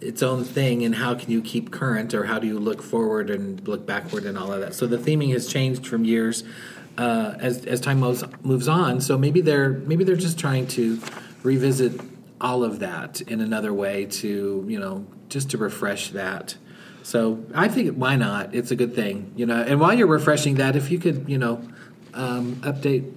its own thing, and how can you keep current, or how do you look forward and look backward, and all of that. So the theming has changed from years uh, as as time moves moves on. So maybe they're maybe they're just trying to revisit all of that in another way to you know just to refresh that. So I think why not? It's a good thing, you know. And while you're refreshing that, if you could, you know, um, update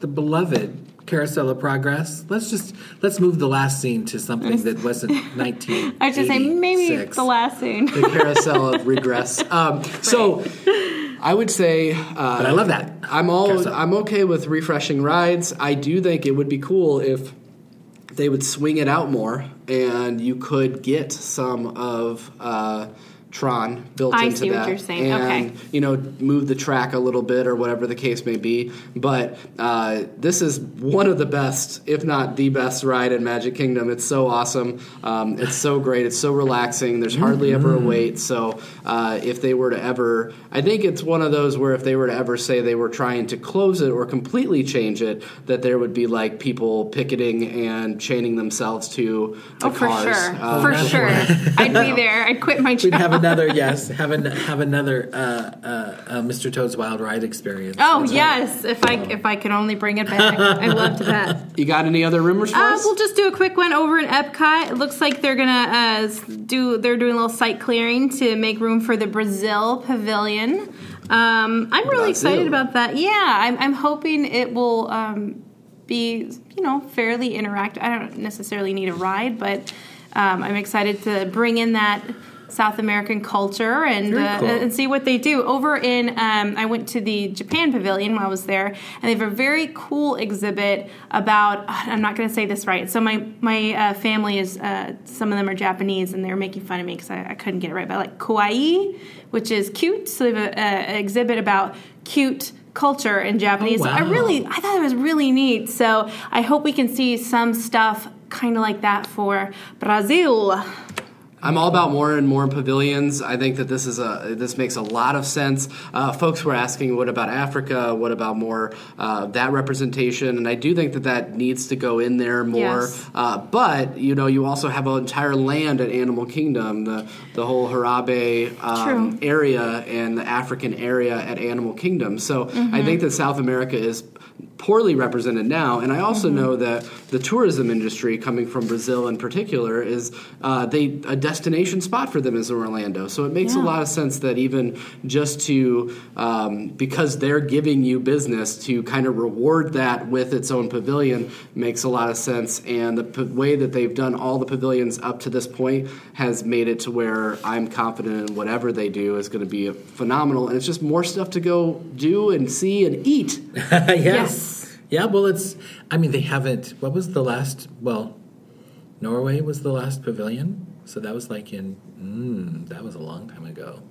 the beloved Carousel of Progress, let's just let's move the last scene to something that wasn't 19. I should say maybe the last scene. The carousel of regress. Um, so I would say, uh, But I love that. I'm all. I'm okay with refreshing rides. I do think it would be cool if they would swing it out more, and you could get some of uh, Tron built I into see what that. you're saying. And, Okay. you know, move the track a little bit or whatever the case may be. But uh, this is one of the best, if not the best, ride in Magic Kingdom. It's so awesome. Um, it's so great. It's so relaxing. There's hardly ever a wait. So uh, if they were to ever, I think it's one of those where if they were to ever say they were trying to close it or completely change it, that there would be like people picketing and chaining themselves to the Oh, for sure, Uh, for sure. I'd be there. I'd quit my We'd job. Have another yes, have an, have another uh, uh, uh, Mr. Toad's Wild Ride experience. Oh yes, if I if I could only bring it back, I loved that. You got any other rumors for Uh, us? we'll just do a quick one over in Epcot. It looks like they're gonna uh, do. They're doing a little site clearing to make room for the Brazil Pavilion. Um, I'm really Brazil. excited about that. Yeah, I'm, I'm hoping it will um, be you know fairly interactive. I don't necessarily need a ride, but um, I'm excited to bring in that. South American culture and uh, cool. and see what they do over in. Um, I went to the Japan Pavilion while I was there, and they have a very cool exhibit about. I'm not going to say this right. So my my uh, family is uh, some of them are Japanese, and they were making fun of me because I, I couldn't get it right. But like kawaii, which is cute. So they have an exhibit about cute culture in Japanese. Oh, I really I thought it was really neat. So I hope we can see some stuff kind of like that for Brazil. I'm all about more and more pavilions. I think that this is a this makes a lot of sense. Uh, folks were asking, what about Africa? What about more uh, that representation? And I do think that that needs to go in there more. Yes. Uh, but you know, you also have an entire land at Animal Kingdom, the the whole Harambe um, area and the African area at Animal Kingdom. So Mm-hmm. I think that South America is poorly represented now. And I also know that the tourism industry, coming from Brazil in particular, is uh, they a destination spot for them is Orlando. So it makes a lot of sense that even just to um, because they're giving you business to kind of reward that with its own pavilion makes a lot of sense. And the p- way that they've done all the pavilions up to this point has made it to where I'm confident in whatever they do is going to be phenomenal. And it's just more stuff to go do and see and eat. yes. Yeah, well, it's, I mean, they haven't, what was the last, well, Norway was the last pavilion. So that was like in, mm, that was a long time ago.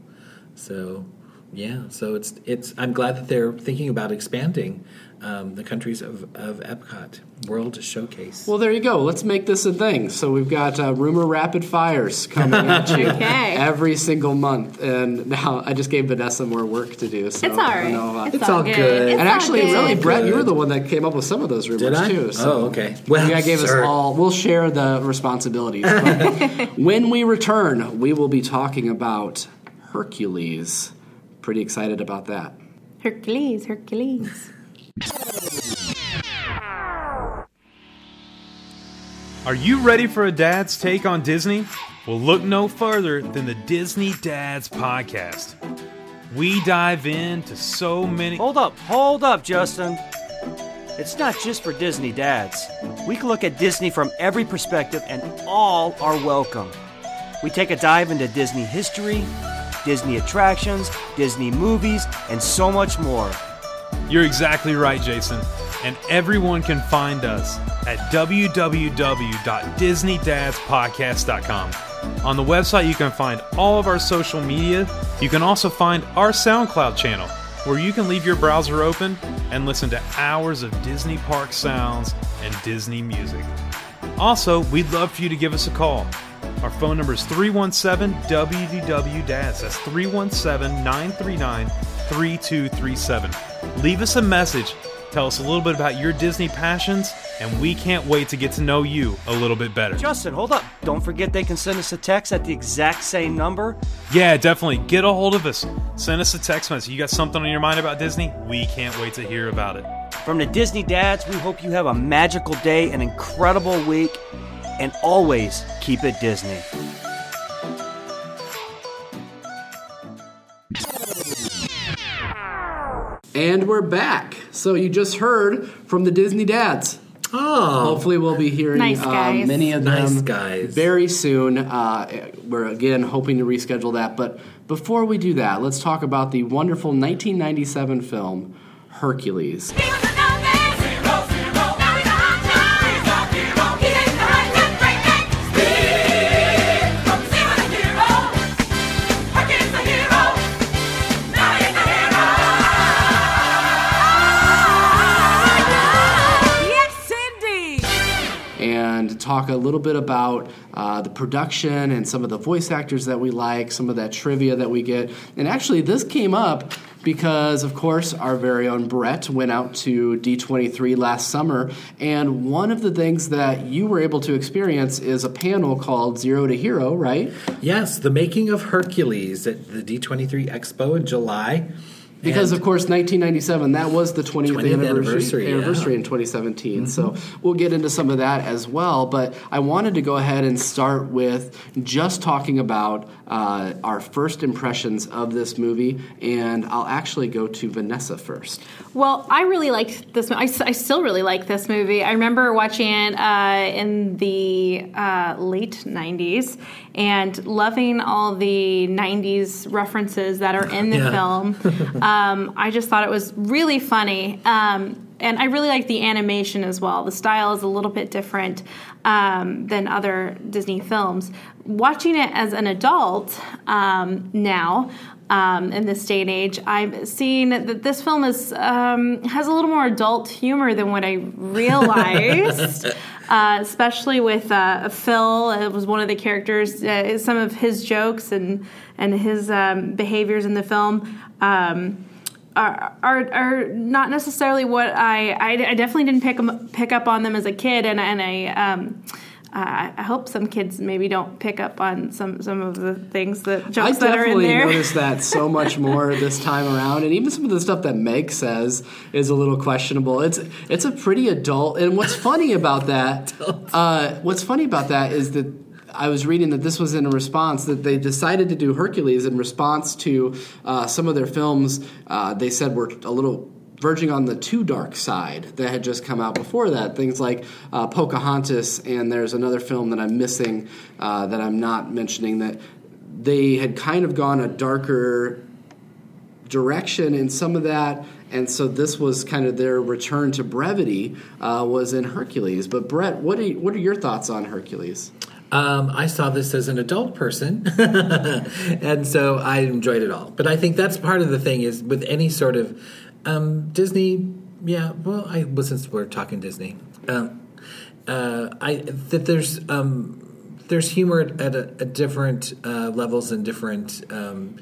So, yeah, so it's, it's, I'm glad that they're thinking about expanding um, the countries of, of Epcot World Showcase. Well, there you go. Let's make this a thing. So we've got uh, rumor rapid fires coming at you Okay. every single month, and now I just gave Vanessa more work to do. So It's all I don't know about- It's all good. It's and all actually, good. really, Brett, you were the one that came up with some of those rumors Did I? too. So Oh, okay. Well, you gave us all. We'll share the responsibilities. But when we return, we will be talking about Hercules. Pretty excited about that. Hercules, Hercules. Are you ready for a dad's take on Disney? Well, look no further than the Disney Dads Podcast. We dive into so many. Hold up, hold up, Justin. It's not just for Disney dads. We can look at Disney from every perspective, and all are welcome. We take a dive into Disney history, Disney attractions, Disney movies, and so much more. You're exactly right, Jason. And everyone can find us at www.disneydadspodcast.com. On the website, you can find all of our social media. You can also find our SoundCloud channel, where you can leave your browser open and listen to hours of Disney park sounds and Disney music. Also, we'd love for you to give us a call. Our phone number is 317 WDW DADS. That's 317 939 3237. Leave us a message. Tell us a little bit about your Disney passions, and we can't wait to get to know you a little bit better. Justin, hold up. Don't forget they can send us a text at the exact same number. Yeah, definitely. Get a hold of us. Send us a text message. You got something on your mind about Disney? We can't wait to hear about it. From the Disney dads, we hope you have a magical day, an incredible week, and always keep it Disney. And we're back. So you just heard from the Disney dads. Oh, Hopefully, we'll be hearing Nice uh, many of them Nice guys. very soon. Uh, we're again hoping to reschedule that. But before we do that, let's talk about the wonderful 1997 film Hercules. Talk a little bit about uh, the production and some of the voice actors that we like, some of that trivia that we get. And actually, this came up because, of course, our very own Brett went out to D23 last summer. And one of the things that you were able to experience is a panel called Zero to Hero, right? yes, the making of Hercules at the D23 Expo in July. Because And- of course, 1997 that was the 20th, 20th anniversary, anniversary, yeah. Mm-hmm. anniversary in 2017. So we'll get into some of that as well. But I wanted to go ahead and start with just talking about uh, our first impressions of this movie, and I'll actually go to Vanessa first. Well, I really liked this. I still really like this movie. I remember watching it uh, in the uh, late '90s and loving all the '90s references that are in the Yeah. film. um, I just thought it was really funny. Um, and I really like the animation as well. The style is a little bit different um, than other Disney films. Watching it as an adult um, now, um, in this day and age, I've seen that this film is um, has a little more adult humor than what I realized. uh, especially with uh, Phil, it was one of the characters. Uh, some of his jokes and and his um, behaviors in the film. Um, are, are are not necessarily what I I, I definitely didn't pick 'em- pick up on them as a kid, and and I um, uh, I hope some kids maybe don't pick up on some some of the things that I jokes that are in definitely there. noticed that so much more this time around, and even some of the stuff that Meg says is a little questionable. It's it's a pretty adult, and what's funny about that, uh, what's funny about that is that I was reading that this was in a response that they decided to do Hercules in response to uh, some of their films. Uh, they said were a little verging on the too dark side that had just come out before that. Things like uh, Pocahontas, and there's another film that I'm missing uh, that I'm not mentioning that they had kind of gone a darker direction in some of that. And so this was kind of their return to brevity uh, was in Hercules. But Brett, what are you, what are your thoughts on Hercules? Um, I saw this as an adult person, and so I enjoyed it all. But I think that's part of the thing is with any sort of um, Disney. Yeah, well, I well, since we're talking Disney, um, uh, I that there's um, there's humor at, at, a, at different uh, levels and different. Um,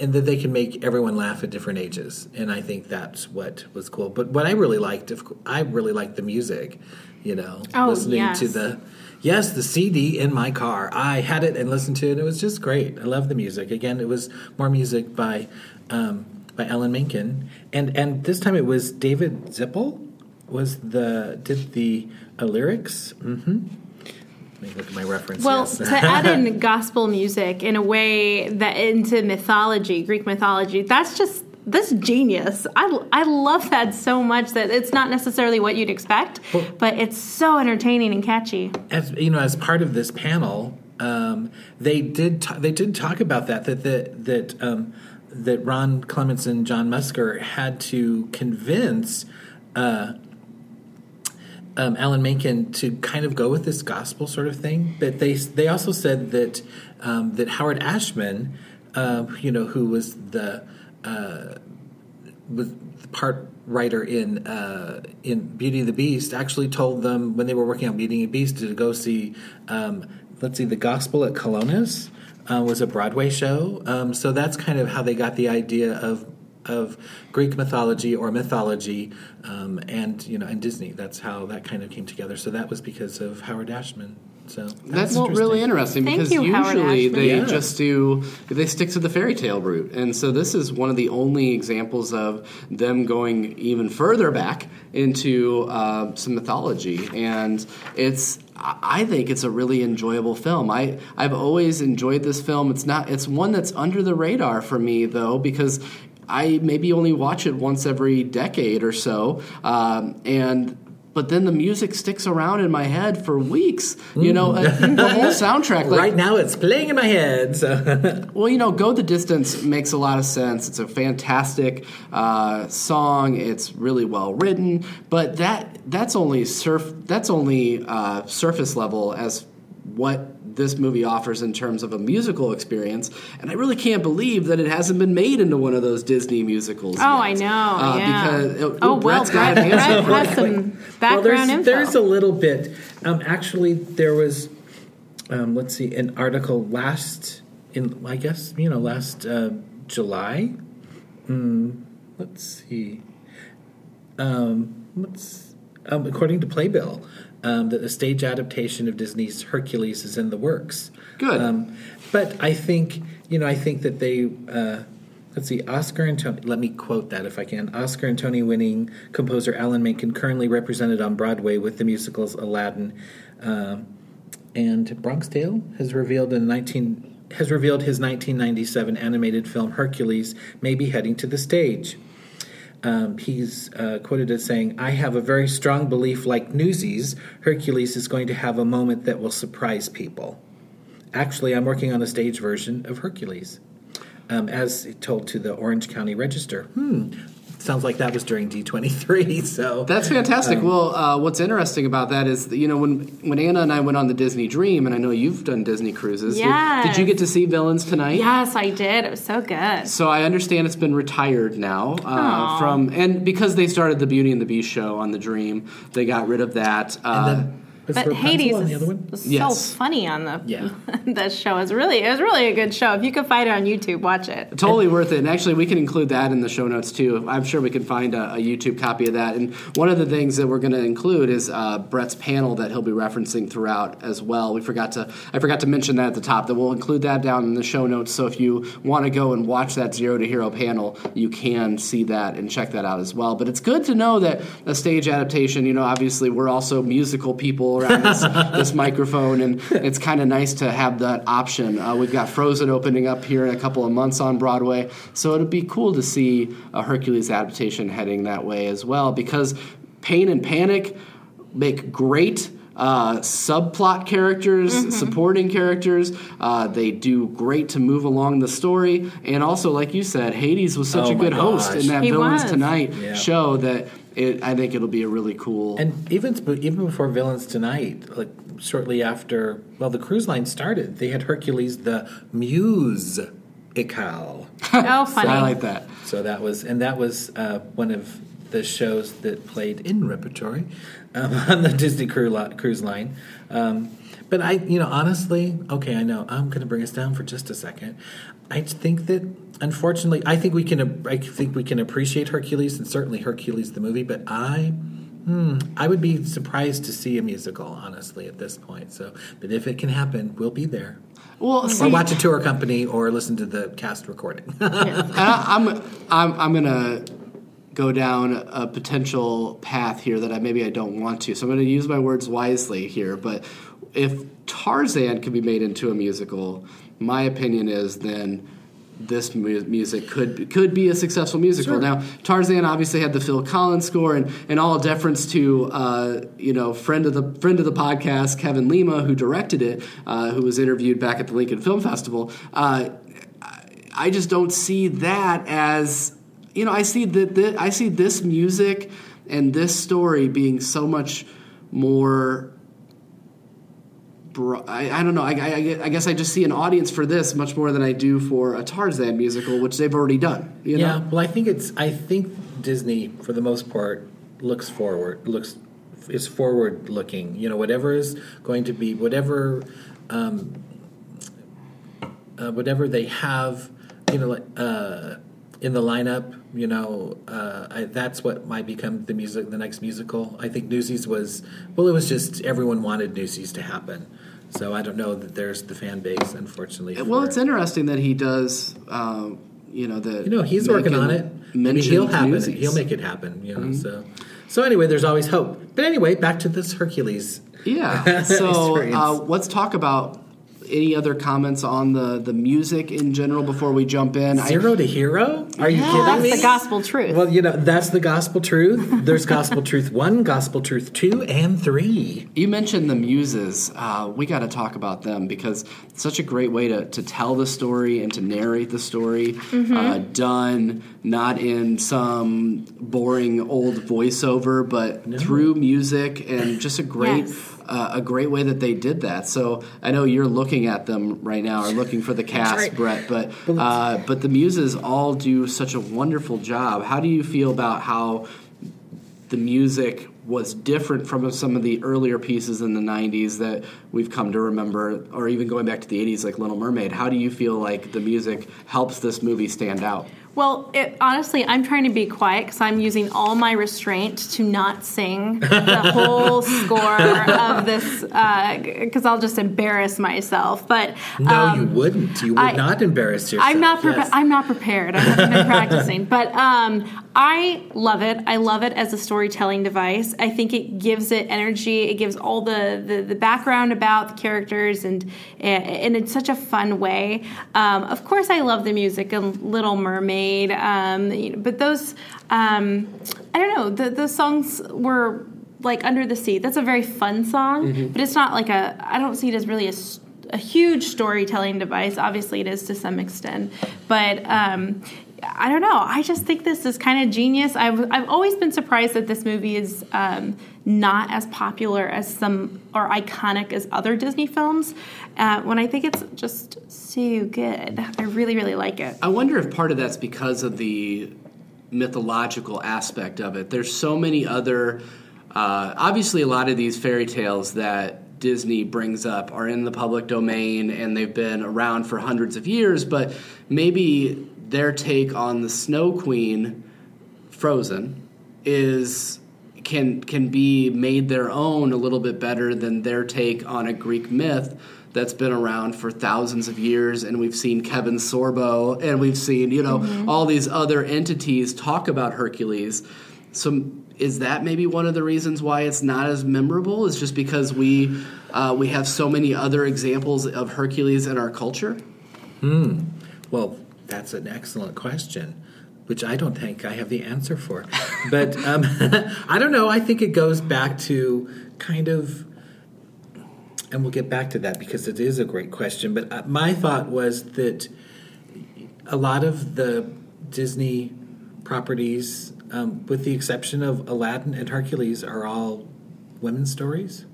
and that they can make everyone laugh at different ages, and I think that's what was cool. But what I really liked, of I really liked the music. You know, Oh, listening yes. to the yes, the CD in my car. I had it and listened to it. It was just great. I love the music. Again, it was more music by um, by Alan Menken, and and this time it was David Zippel was the did the uh, lyrics. Mm-hmm. Let me look at my reference. Well, yes. to add in gospel music in a way that into mythology, Greek mythology, that's just that's genius. I, I love that so much that it's not necessarily what you'd expect, but it's so entertaining and catchy. as you know, as part of this panel, um, they did ta- they did talk about that that that that um, that Ron Clements and John Musker had to convince. Uh, um, Alan Menken to kind of go with this gospel sort of thing, but they they also said that um, that Howard Ashman, uh, you know, who was the uh, the part writer in uh, in Beauty and the Beast, actually told them when they were working on Beauty and the Beast to go see, um, let's see, the Gospel at Colonus uh, was a Broadway show. Um, so that's kind of how they got the idea of of Greek mythology or mythology, um, and you know, and Disney. That's how that kind of came together. So that was because of Howard Ashman. So That's really interesting Thank because you, Howard usually they Yeah. just do they stick to the fairy tale route, and so this is one of the only examples of them going even further back into uh, some mythology, and it's I I think it's a really enjoyable film. I I've always enjoyed this film. It's not it's one that's under the radar for me though because. I maybe only watch it once every decade or so, um, and but then the music sticks around in my head for weeks. You know, uh, the whole soundtrack. Like, right now, it's playing in my head. So well, you know, "Go the Distance" makes a lot of sense. It's a fantastic uh, song. It's really well written, but that that's only surf that's only uh, surface level as what this movie offers in terms of a musical experience. And I really can't believe that it hasn't been made into one of those Disney musicals. Oh, yet. I know. Uh, yeah. Because oh, oh, well, Brett's Brett, an answer Brett for it. has some well, there's, info. there's a little bit. Um, actually, there was, um, let's see, an article last in I guess you know last uh, July. Mm, let's see. Um, let's um, according to Playbill, um, that a stage adaptation of Disney's Hercules is in the works. Good. Um, but I think you know I think that they. Uh, Let's see, Oscar and Tony. Let me quote that if I can. Oscar and Tony winning composer Alan Menken, currently represented on Broadway with the musicals Aladdin um, and Bronx Tale, has revealed in 19 has revealed his 1997 animated film Hercules may be heading to the stage. Um, he's uh, quoted as saying, I have a very strong belief, like Newsies, Hercules is going to have a moment that will surprise people. Actually, I'm working on a stage version of Hercules, um, as told to the Orange County Register. Hmm, sounds like that was during D23, so. That's fantastic. Um, well, uh, what's interesting about that is, that, you know, when when Anna and I went on the Disney Dream, and I know you've done Disney cruises. did- Did, you get to see Villains tonight? yes, I did. It was so good. So I understand it's been retired now uh, from, and because they started the Beauty and the Beast show on the Dream, they got rid of that. Uh, and But Hades on the is, other one? is Yes. so funny on the Yeah. that show. It's really it was really a good show. If you could find it on YouTube, watch it. Totally worth it. And actually, we can include that in the show notes too. I'm sure we can find a, a YouTube copy of that. And one of the things that we're going to include is uh, Brett's panel that he'll be referencing throughout as well. We forgot to I forgot to mention that at the top. That we'll include that down in the show notes. So if you want to go and watch that Zero to Hero panel, you can see that and check that out as well. But it's good to know that a stage adaptation. You know, obviously we're also musical people around this, this microphone, and it's kind of nice to have that option. Uh, we've got Frozen opening up here in a couple of months on Broadway, so it'd be cool to see a Hercules adaptation heading that way as well. Because Pain and Panic make great. Uh, subplot characters, supporting characters, uh, they do great to move along the story, and also, like you said, Hades was such Oh a good host in that He Villains was. Tonight Yeah. show that it, I think it'll be a really cool. And even even before Villains Tonight, like shortly after, well, the cruise line started, they had Hercules the Musical. Oh, funny. I like that. So that was, and that was uh, one of the shows that played in repertory um, on the Disney cru- li- cruise line. Um, but I, you know, honestly, okay, I know I'm going to bring us down for just a second. I think that, unfortunately, I think we can, I think we can appreciate Hercules and certainly Hercules the movie, but I. Hmm, I would be surprised to see a musical, honestly, at this point. So, but if it can happen, we'll be there. Well, Or see, watch a tour company, or listen to the cast recording. I, I'm, I'm, I'm gonna go down a potential path here that I maybe I don't want to. So I'm gonna use my words wisely here. But if Tarzan could be made into a musical, my opinion is then this mu- music could could be a successful musical. Now, Tarzan obviously had the Phil Collins score, and, and all deference to uh, you know friend of the friend of the podcast Kevin Lima, who directed it, uh, who was interviewed back at the Lincoln Film Festival. Uh, I just don't see that as you know. I see that that- I see this music and this story being so much more. Bro- I, I don't know. I, I, I guess I just see an audience for this much more than I do for a Tarzan musical, which they've already done. You yeah, know? well, I think it's. I think Disney, for the most part, looks forward. Looks is forward looking. You know, whatever is going to be, whatever, um, uh, whatever they have, you know, uh, in the lineup. You know, uh, I, that's what might become the music, the next musical. I think Newsies was. Well, it was just everyone wanted Newsies to happen. So I don't know that there's the fan base, unfortunately. Well, it's interesting that he does. Um, you know that. you know he's working on it. Maybe he'll happen. Newsies. He'll make it happen. You know. So, so anyway, there's always hope. But anyway, back to this Hercules. Yeah. So uh, let's talk about any other comments on the the music in general before we jump in. I- Zero to hero? Are you kidding That's me? That's the gospel truth. Well, you know that's the gospel truth. There's gospel truth one, gospel truth two, and three. You mentioned the muses. Uh, we got to talk about them because it's such a great way to, to tell the story and to narrate the story. Uh, done not in some boring old voiceover, but through music and just a great. Yes. Uh, a great way that they did that. So I know you're looking at them right now, or looking for the cast, right. Brett. But uh, but the muses all do such a wonderful job. How do you feel about how the music was different from some of the earlier pieces in the 90s that we've come to remember, or even going back to the 80s, like Little Mermaid. How do you feel like the music helps this movie stand out? Well, it, honestly, I'm trying to be quiet because I'm using all my restraint to not sing the whole score of this because I'll just embarrass myself. But No, um, you wouldn't. You would I- not embarrass yourself. I'm not. Prepa- Yes. I'm not prepared. I haven't been practicing, but um, I love it. I love it as a storytelling device. I think it gives it energy. It gives all the the, the background about the characters, and and in such a fun way. Um, of course, I love the music of Little Mermaid, um, you know, but those um, I don't know. The the songs were like Under the Sea. That's a very fun song, but it's not like a. I don't see it as really a huge storytelling device. Obviously, it is to some extent, but um, I don't know. I just think this is kind of genius. I've I've always been surprised that this movie is um, not as popular as some or iconic as other Disney films. Uh, when I think it's just so good, I really really like it. I wonder if part of that's because of the mythological aspect of it. There's so many other uh, obviously a lot of these fairy tales that Disney brings up are in the public domain and they've been around for hundreds of years, but maybe their take on the Snow Queen, Frozen, is can can be made their own a little bit better than their take on a Greek myth that's been around for thousands of years and we've seen Kevin Sorbo and we've seen you know Mm-hmm. all these other entities talk about Hercules. So is that maybe one of the reasons why it's not as memorable? Is just because we uh, we have so many other examples of Hercules in our culture? Hmm. Well, that's an excellent question, which I don't think I have the answer for. But um, I don't know. I think it goes back to kind of, and we'll get back to that because it is a great question. But uh, my thought was that a lot of the Disney properties, um, with the exception of Aladdin and Hercules, are all women's stories.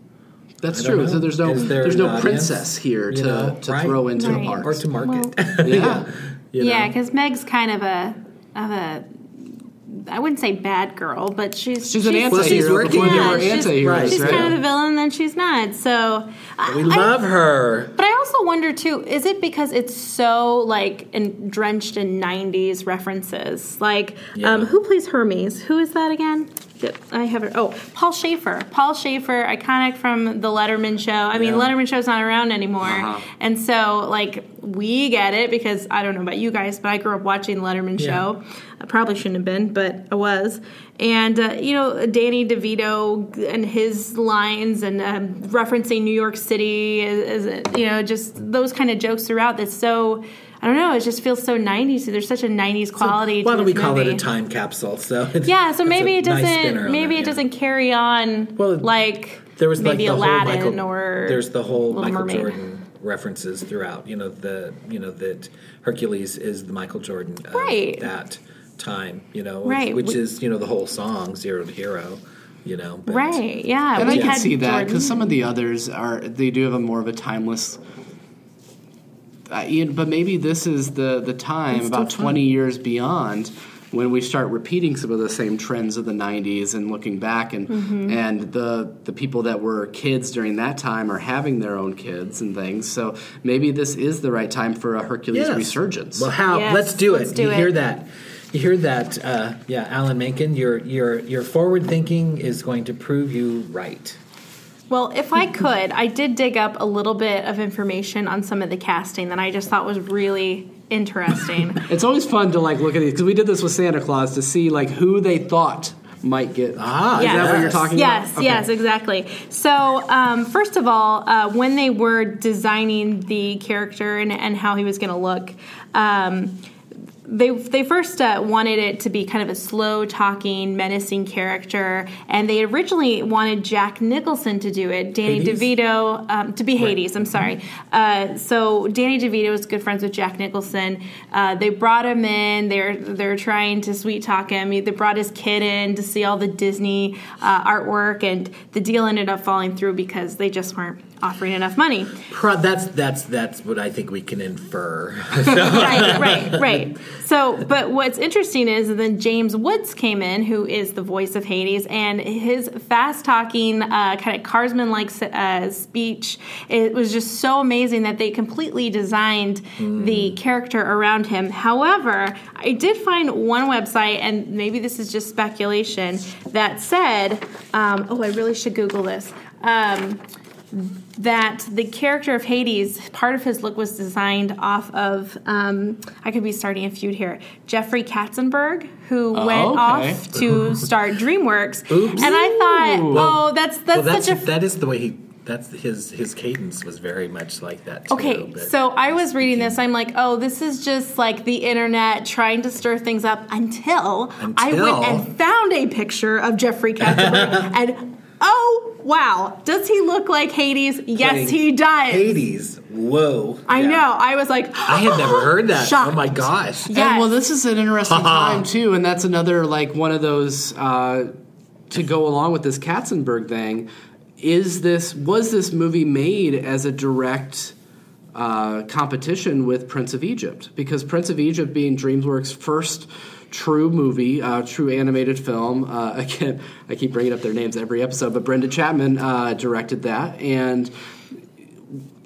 that's true know. so there's no there there's an no audience? princess here You to, know, to right. throw into Right. the park Or to market. yeah You yeah, because Meg's kind of a of a I wouldn't say bad girl, but she's she's an Well, she's anti-hero working before there Yeah, were she's- anti-heroes She's right? kind of the villain, then she's not. So I- we I- love her. But I also wonder too: is it because it's so like in, drenched in '90s references? Like, Yeah. um, who plays Hermes? Who is that again? I have it. Oh, Paul Shaffer. Paul Shaffer, iconic from the Letterman show. I mean, Yeah. Letterman show's not around anymore, Uh-huh. and so like we get it because I don't know about you guys, but I grew up watching the Letterman Yeah. show. I probably shouldn't have been, but I was. And uh, you know, Danny DeVito and his lines and um, referencing New York City, is, is you know, just those kind of jokes throughout. That's so. I don't know. It just feels so '90s. There's such a '90s quality. Why don't we this call it a time capsule? So Yeah, so maybe it doesn't. spinner on maybe that, it yeah. doesn't carry on Well, like There was maybe like the Aladdin whole Michael, or there's the whole Little Michael Mermaid. Jordan references throughout. You know the you know that Hercules is the Michael Jordan of Right. that time. You know, Right. which We- is you know the whole song Zero to Hero. You know, but Right? Yeah, And we I can see that because some of the others are they do have a more of a timeless. Uh, Ian, but maybe this is the the time It's about fun. twenty years beyond when we start repeating some of the same trends of the '90s and looking back and Mm-hmm. and the the people that were kids during that time are having their own kids and things. So maybe this is the right time for a Hercules Yes. resurgence. Well, how? Yes, let's do it. let's do you it. hear that? You hear that? Uh, yeah, Alan Menken, your your your forward thinking is going to prove you right. Well, if I could, I did dig up a little bit of information on some of the casting that I just thought was really interesting. it's always fun to like look at these because we did this with Santa Claus to see like who they thought might get. Ah, is that what you're yes. talking yes, about? Okay. yes, exactly. So, um, first of all, uh, when they were designing the character and, and how he was going to look, um, they they first uh, wanted it to be kind of a slow talking, menacing character, and they originally wanted Jack Nicholson to do it. Danny Hades? DeVito um, to be Hades. I'm sorry. Uh, so Danny DeVito is good friends with Jack Nicholson. Uh, they brought him in. They're they're trying to sweet talk him. They brought his kid in to see all the Disney uh, artwork, and the deal ended up falling through because they just weren't offering enough money. Pro- that's that's that's what I think we can infer. right, right, right. So, but what's interesting is then James Woods came in, who is the voice of Hades, and his fast talking, uh, kind of Carsman like uh, speech, it was just so amazing that they completely designed the character around him. However, I did find one website, and maybe this is just speculation, that said, um, oh, I really should Google this. Um, that the character of Hades, part of his look was designed off of, um, I could be starting a feud here, Jeffrey Katzenberg, who Oh, went okay. off to start DreamWorks. Oops. And I thought, Ooh. oh, that's that's well, that's such a that is the way he. That's his his cadence was very much like that. Too, Okay, so I was reading this. I'm like, oh, this is just like the internet trying to stir things up until, I went and found a picture of Jeffrey Katzenberg. and oh, wow, does he look like Hades? Yes, he does. Hades. Whoa. I Yeah. know. I was like, I had never heard that. Shocked. Oh my gosh. Yeah. And well, this is an interesting time too, and that's another like one of those uh, to go along with this Katzenberg thing. Is this was this movie made as a direct uh, competition with Prince of Egypt? Because Prince of Egypt being DreamWorks' first true movie, uh, true animated film. Uh, again, I keep bringing up their names every episode, but Brenda Chapman uh, directed that, and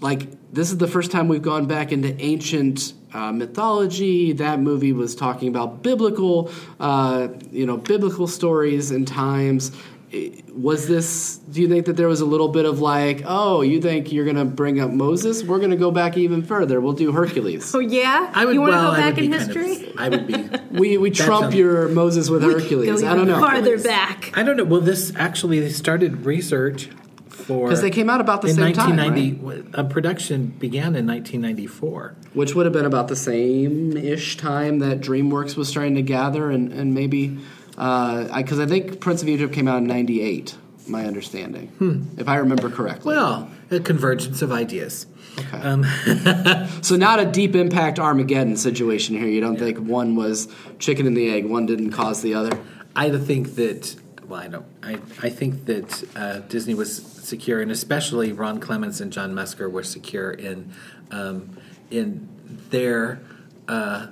like this is the first time we've gone back into ancient uh, mythology. That movie was talking about biblical, uh, you know, biblical stories and times. I- Was this? Do you think that there was a little bit of like, oh, you think you're going to bring up Moses? We're going to go back even further. We'll do Hercules. Oh yeah, I would. you want to well, go back in be kind of- history? I would be. We we trump sounds- your Moses with Hercules. Go I don't know farther back. I don't know. Well, this actually they started research for because they came out about the in same time, 1990. A production began in 1994. which would have been about the same ish time that DreamWorks was starting to gather, and and maybe because I, think Prince of Egypt came out in '98. My understanding, if I remember correctly. Well, a convergence of ideas. Okay. Um, So not a deep impact Armageddon situation here. You don't think one was chicken and the egg, one didn't cause the other? I think that. Well, I don't. I I think that uh, Disney was secure, and especially Ron Clements and John Musker were secure in um, in their. Uh,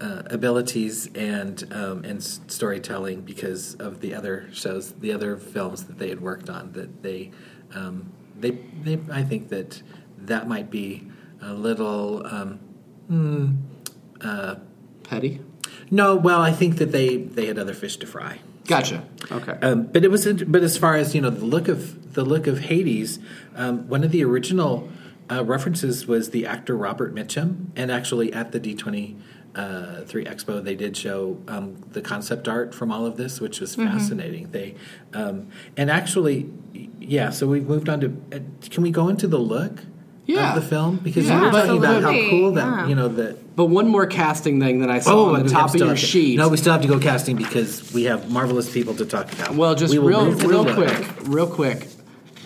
uh, abilities and um, and storytelling because of the other shows, the other films that they had worked on. That they, um, they, they. I think that that might be a little. Um, hmm, uh, Petty. no, well, I think that they they had other fish to fry. Gotcha. Okay. Um, but it was, but as far as you know, the look of the look of Hades, um, one of the original uh, references was the actor Robert Mitchum, and actually at the D twenty three Expo, they did show um, the concept art from all of this, which was fascinating. They um, and actually, yeah. So we've moved on to. Uh, can we go into the look? Yeah. Of the film because Yeah, you were talking about how cool that Yeah. you know that but one more casting thing that I saw on we the top of still your to- sheet. No, we still have to go casting because we have marvelous people to talk about. well, just We will real, move real look. quick, real quick.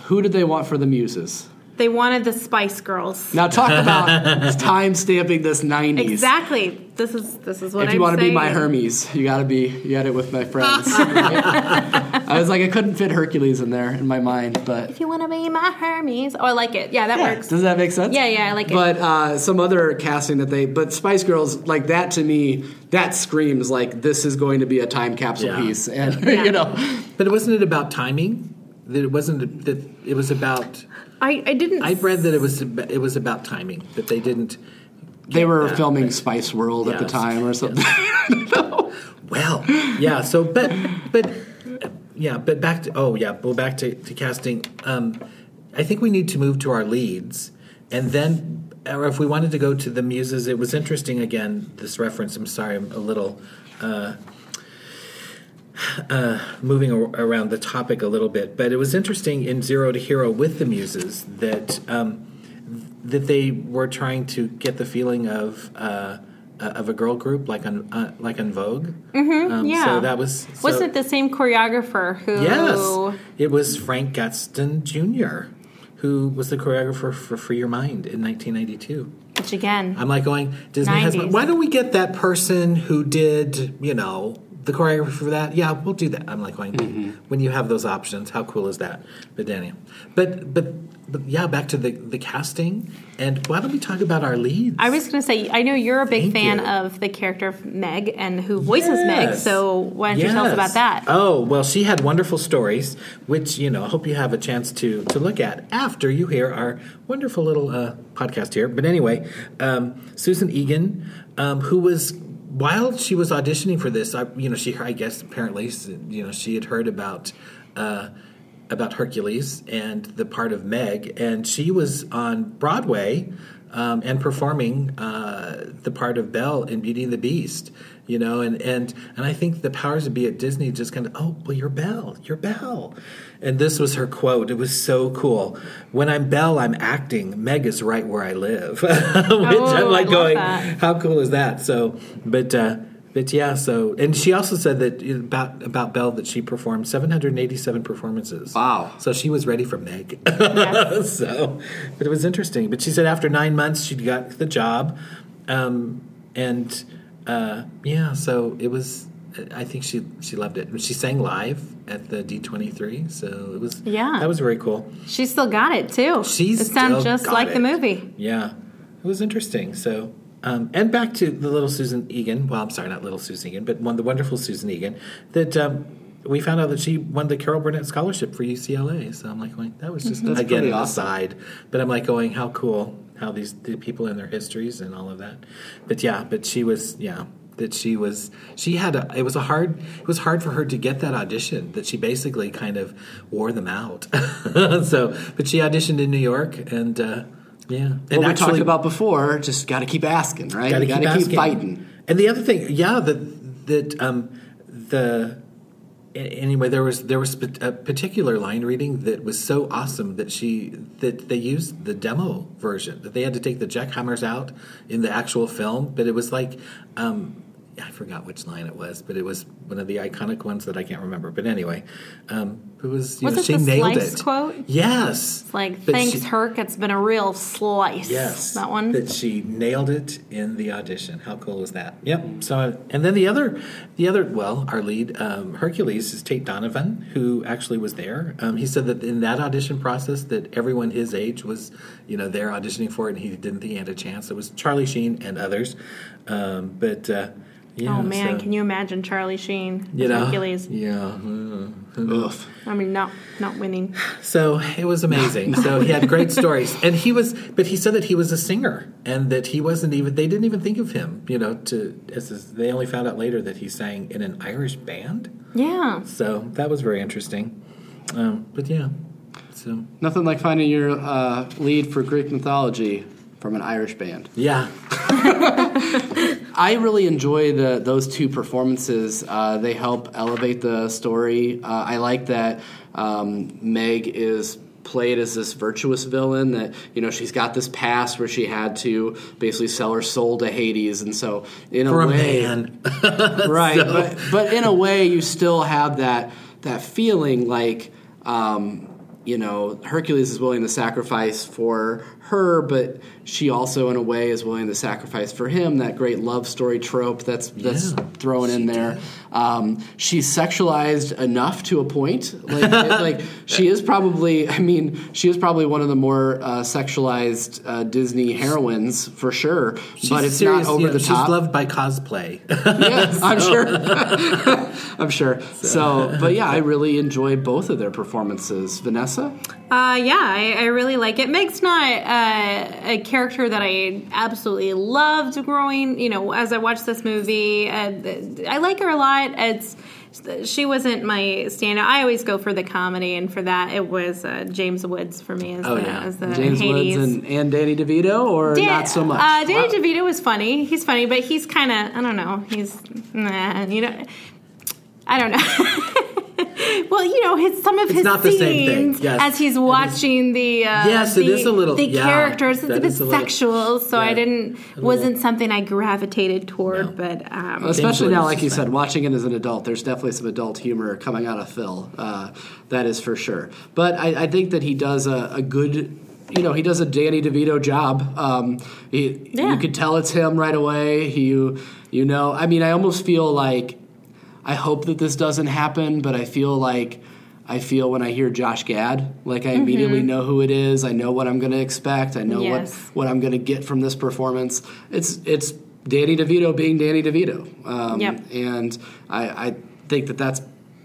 Who did they want for the muses? They wanted the Spice Girls. Now talk about time stamping this '90s. Exactly. This is this is what If I'm you want to be my Hermes, you got to be. You got it with my friends. I was like, I couldn't fit Hercules in there in my mind, but If you want to be my Hermes, oh, I like it. Yeah, that Yeah, works. Does that make sense? Yeah, yeah, I like it. But uh, some other casting that they, but Spice Girls, like that to me, that screams like this is going to be a time capsule Yeah. piece, and Yeah. you know, But it wasn't it about timing? That it wasn't that it was about. I, I didn't. I read that it was it was about timing that they didn't. they were that, filming but- Spice World at the time or yes. something. Well, yeah. So, but but yeah. But back to oh yeah. Well, back to, to casting. Um, I think we need to move to our leads, and then, or if we wanted to go to the muses, it was interesting. Again, this reference. I'm sorry, I'm a little. Uh, uh, moving ar- around the topic a little bit, but it was interesting in Zero to Hero with the Muses that um, that they were trying to get the feeling of uh, uh, of a girl group like on uh, like En Vogue. Mm-hmm, um, yeah. So that was so, Wasn't it the same choreographer who? Yes, it was Frank Gatson Jr. who was the choreographer for Free Your Mind in 1992. Which again, I'm like going, Disney has. Why don't we get that person who did, you know, the choreography for that? Yeah, we'll do that. I'm like going, Mm-hmm. when you have those options, how cool is that? But Daniel, but but but yeah, back to the the casting. And why don't we talk about our leads? I was going to say, I know you're a big Thank fan you. of the character of Meg and who voices Meg. So why don't you tell us about that? Oh well, she had wonderful stories, which you know I hope you have a chance to to look at after you hear our wonderful little uh, podcast here. But anyway, um, Susan Egan, um, who was while she was auditioning for this, I, you know, she I guess apparently you know she had heard about. Uh, about Hercules and the part of Meg, and she was on Broadway um, and performing uh, the part of Belle in Beauty and the Beast. You know, and and and I think the powers that be at Disney just kind of, oh, well, you're Belle, you're Belle, and this was her quote. It was so cool. When I'm Belle, I'm acting. Meg is right where I live, which Oh, I'm like going, that. how cool is that? So, but. Uh, but yeah, so and she also said that about about Belle that she performed 787 performances. Wow. So she was ready for Meg. so, but it was interesting. But she said after nine months she got the job, um, and uh, yeah, so it was. I think she she loved it. She sang live at the D twenty three, so it was Yeah. that was very cool. She still got it too. She's it sounds still just got like it. the movie. Yeah, it was interesting. So um, and back to the little Susan Egan. Well, I'm sorry, not little Susan Egan, but one the wonderful Susan Egan. That um, we found out that she won the Carol Burnett Scholarship for UCLA. So I'm like, going, that was just That's again pretty an awesome. aside. But I'm like going, how cool how these the people in their histories and all of that. But yeah, but she was yeah that she was she had a it was a hard it was hard for her to get that audition that she basically kind of wore them out. so but she auditioned in New York and uh, yeah and What we talked about before, just got to keep asking, right? Gotta got to keep keep fighting. And the other thing, yeah, that that um, the anyway, there was there was a particular line reading that was so awesome that she that they used the demo version that they had to take the jackhammers out in the actual film, but it was like. Um, I forgot which line it was, but it was one of the iconic ones that I can't remember. But anyway, um, it was you Was know, it she the nailed it. quote? Yes, It's like, But thanks, she- Herc. It's been a real slice. Yes, That one. That she nailed it in the audition. How cool was that? Yep. So, and then the other, the other, well, our lead um, Hercules is Tate Donovan, who actually was there. Um, he said that in that audition process, that everyone his age was, you know, there auditioning for it, and he didn't think he had a chance. It was Charlie Sheen and others, um, but. Uh, yeah, oh man, so, can you imagine Charlie Sheen you as know, Hercules? Yeah. Ugh. I mean, not not winning. So it was amazing. So he had great stories, and he was, but he said that he was a singer, and that he wasn't even. They didn't even think of him, you know. To as as- they only found out later that he sang in an Irish band. Yeah. So that was very interesting. Um, but yeah, so Nothing like finding your uh, lead for Greek mythology from an Irish band. yeah, I really enjoy the those two performances. Uh, they help elevate the story. Uh, I like that um, Meg is played as this virtuous villain that you know she's got this past where she had to basically sell her soul to Hades and so in for a a way man. right So- but, but in a way you still have that that feeling like um, you know hercules is willing to sacrifice for her but she also in a way is willing to sacrifice for him that great love story trope that's that's Yeah, thrown in there um, she's sexualized enough to a point like, it- like she is probably i mean she is probably one of the more uh, sexualized uh, disney heroines for sure but it's serious, not over you know, the top. she's loved by cosplay. yeah, I'm sure. I'm sure. So, but yeah, I really enjoy both of their performances. Vanessa, Uh, yeah, I, I really like it. Meg's not uh, a character that I absolutely loved growing. You know, as I watched this movie, uh, I like her a lot. It's she wasn't my standout. I always go for the comedy, and for that, it was uh, James Woods for me as Oh, the yeah. as the James Hades. Woods, and, and Danny DeVito, or Dan- not so much. Uh, Danny DeVito was funny. He's funny, but he's kind of I don't know. He's nah, you know. I don't know. well, you know, his, some of his not the same thing. scenes Yes. as he's watching the uh, Yes, the, it is a little- the yeah, characters. It's a bit is little- sexual, so I didn't wasn't something I gravitated toward. But um, Especially now, like you said, watching it as an adult, there's definitely some adult humor coming out of Phil. Uh, that is for sure. But I, I think that he does a, a good. You know, he does a Danny DeVito job. Um, he, Yeah. You could tell it's him right away. He, you, you know, I mean, I almost feel like I hope that this doesn't happen, but I feel like I feel when I hear Josh Gad, like I immediately know who it is. I know what I'm going to expect. I know Mm-hmm. Yes. what what I'm going to get from this performance. It's it's Danny DeVito being Danny DeVito, um, Yep. and I, I think that that's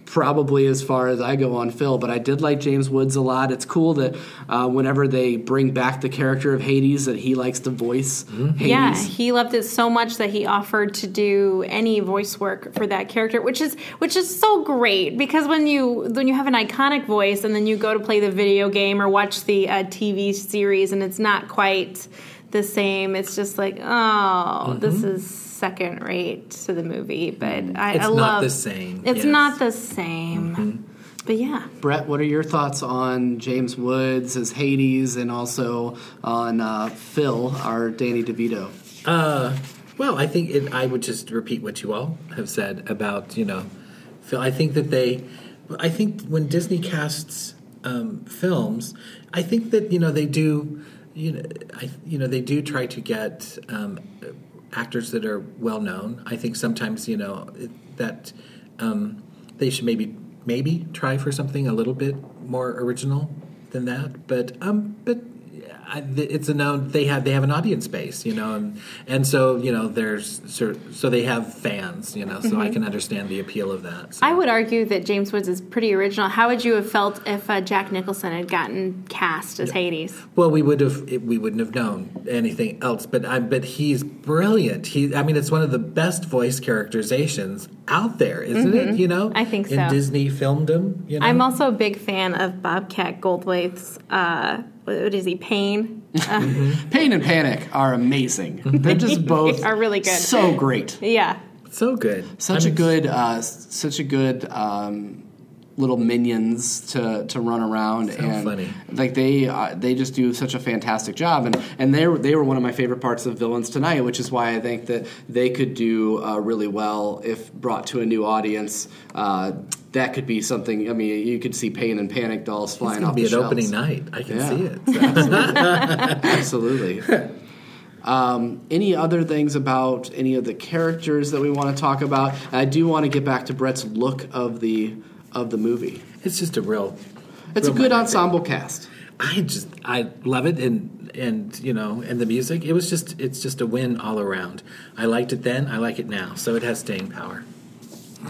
probably as far as I go on Phil. But I did like James Woods a lot. It's cool that uh, whenever they bring back the character of Hades, that he likes to voice Hades. yeah, he loved it so much that he offered to do any voice work for that character, which is which is so great because when you when you have an iconic voice and then you go to play the video game or watch the uh, TV series and it's not quite the same, it's just like oh, this is second rate to the movie. But I, It's I not love the same, It's yes. not the same. But yeah. Brett, what are your thoughts on James Woods as Hades and also on uh, Phil, our Danny DeVito? Uh, well, I think it, I would just repeat what you all have said about you know, Phil. I think that they, I think when Disney casts um, films, I think that you know they do, you know, I you know they do try to get um, actors that are well known. I think sometimes you know that um, they should maybe maybe try for something a little bit more original than that. But um, but I, it's a known they have they have an audience base, you know, and and so you know there's so, they have fans, you know, so I can understand the appeal of that. So. I would argue that James Woods is pretty original. How would you have felt if uh, Jack Nicholson had gotten cast as Hades? Well, we would have we wouldn't have known anything else, but I but he's brilliant. He I mean it's one of the best voice characterizations out there, isn't it? You know, Mm-hmm. I think so. Disney filmed him. You know? I'm also a big fan of Bobcat Goldthwait's. Uh, what is he? Pain. Pain and Panic are amazing. They're just both Are really good. So great. Yeah. so good. Such I a mean, good, uh, such a good um, little minions to, to run around and funny. like they uh, they just do such a fantastic job and and they were, they were one of my favorite parts of villains tonight, which is why I think that they could do uh, really well if brought to a new audience. Uh, that could be something. I mean, you could see Pain and Panic dolls flying off be the an shelves. opening night. I can Yeah. see it. Absolutely. Um, any other things about any of the characters that we want to talk about? I do want to get back to Brett's look of the of the movie. It's just a real. It's a good ensemble cast. I just I love it and and you know and the music. It was just it's just a win all around. I liked it then. I like it now. So it has staying power.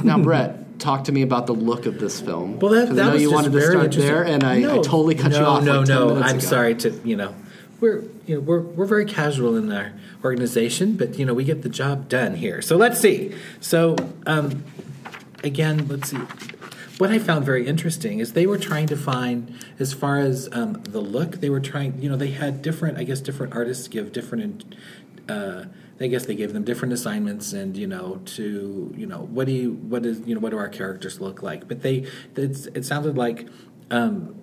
Now, Brett, talk to me about the look of this film. Well, that, that I know was you wanted to very start there, and I, I totally cut no, you off. No, like 10 no, I'm ago. sorry to you know. We're you know we're we're very casual in our organization, but you know we get the job done here. So let's see. So um, again, let's see. What I found very interesting is they were trying to find, as far as um, the look, they were trying. You know, they had different. I guess different artists give different. Uh, I guess they gave them different assignments, and you know, to you know, what do you, what is, you know, what do our characters look like? But they, it sounded like um,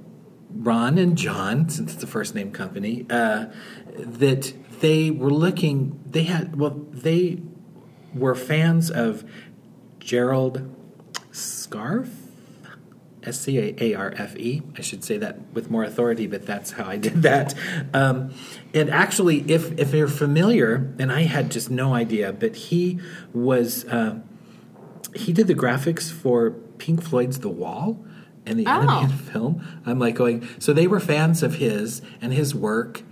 Ron and John, since it's a first name company, uh, that they were looking. They had well, they were fans of Gerald Scarfe. S C A A R F E. I should say that with more authority, but that's how I did that. Um, and actually, if if you're familiar, and I had just no idea, but he was uh, he did the graphics for Pink Floyd's The Wall and the Oh. animated film. I'm like going, so they were fans of his and his work.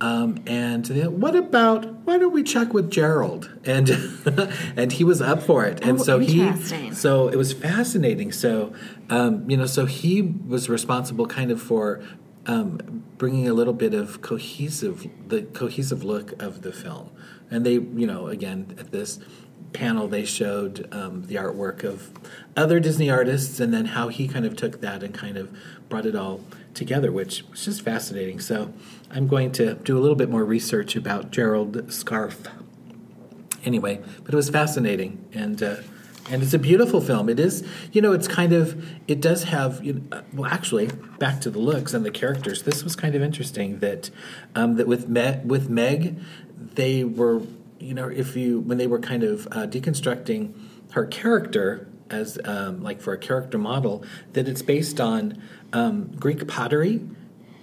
Um, and they, what about why don't we check with Gerald? And and he was up for it. And Oh, so he so it was fascinating. So um, you know, so he was responsible kind of for um, bringing a little bit of cohesive the cohesive look of the film. And they, you know, again at this panel they showed um, the artwork of other Disney artists, and then how he kind of took that and kind of brought it all together, which was just fascinating. So I'm going to do a little bit more research about Gerald Scarfe anyway, but it was fascinating and uh, and it's a beautiful film. It is, you know, it's kind of it does have you know, uh, well, actually, back to the looks and the characters. This was kind of interesting that um, that with Me- with Meg, they were you know if you when they were kind of uh, deconstructing her character as um, like for a character model that it's based on um, Greek pottery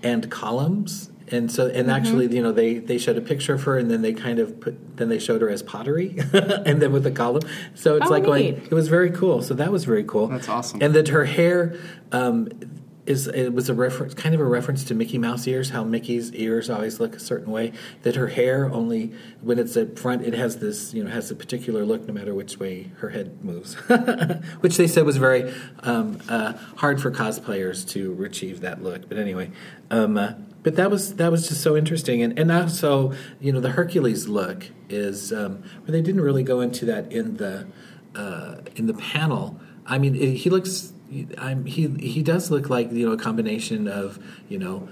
and columns and so and actually you know they they showed a picture of her and then they kind of put then they showed her as pottery and then with the column. So it's Oh, like going it was very cool. So that was very cool. That's awesome. and that her hair um is it was a reference kind of a reference to Mickey Mouse ears how Mickey's ears always look a certain way. That her hair only when it's at front it has this you know has a particular look no matter which way her head moves which they said was very um, uh, hard for cosplayers to achieve that look. But anyway um, uh, but that was that was just so interesting. And and also you know the Hercules look is um, they didn't really go into that in the uh, in the panel. I mean it, he looks I'm, he he does look like you know a combination of you know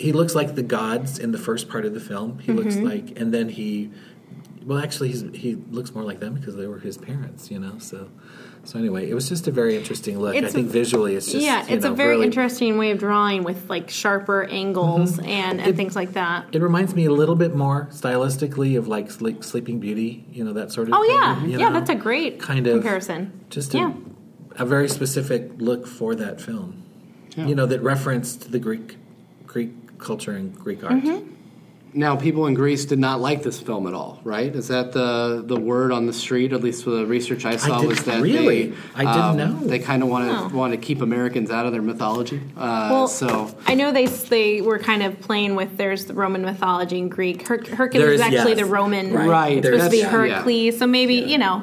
he looks like the gods in the first part of the film. He looks Mm-hmm. like and then he well actually he's, he looks more like them because they were his parents you know so so anyway it was just a very interesting look I think a- visually it's just yeah, you it's a very really- interesting way of drawing with like sharper angles and, and It- things like that. It reminds me a little bit more stylistically of like Sleep, Sleeping Beauty, you know that sort of. Oh thing, yeah, you yeah, that's a great kind of comparison. Just a, yeah. a very specific look for that film. Yeah. You know that referenced the Greek Greek culture and Greek art. Mm-hmm. Now, people in Greece did not like this film at all, right? Is that the the word on the street? At least the research I saw did- was that really? they, I didn't um, know. they kind of want to want to keep Americans out of their mythology. Uh, Well, so I know they they were kind of playing with there's the Roman mythology and Greek. Her- Hercules There is is- actually yes. the Roman. Right. Right, It's supposed to be that's- yeah. Hercules. So maybe you know,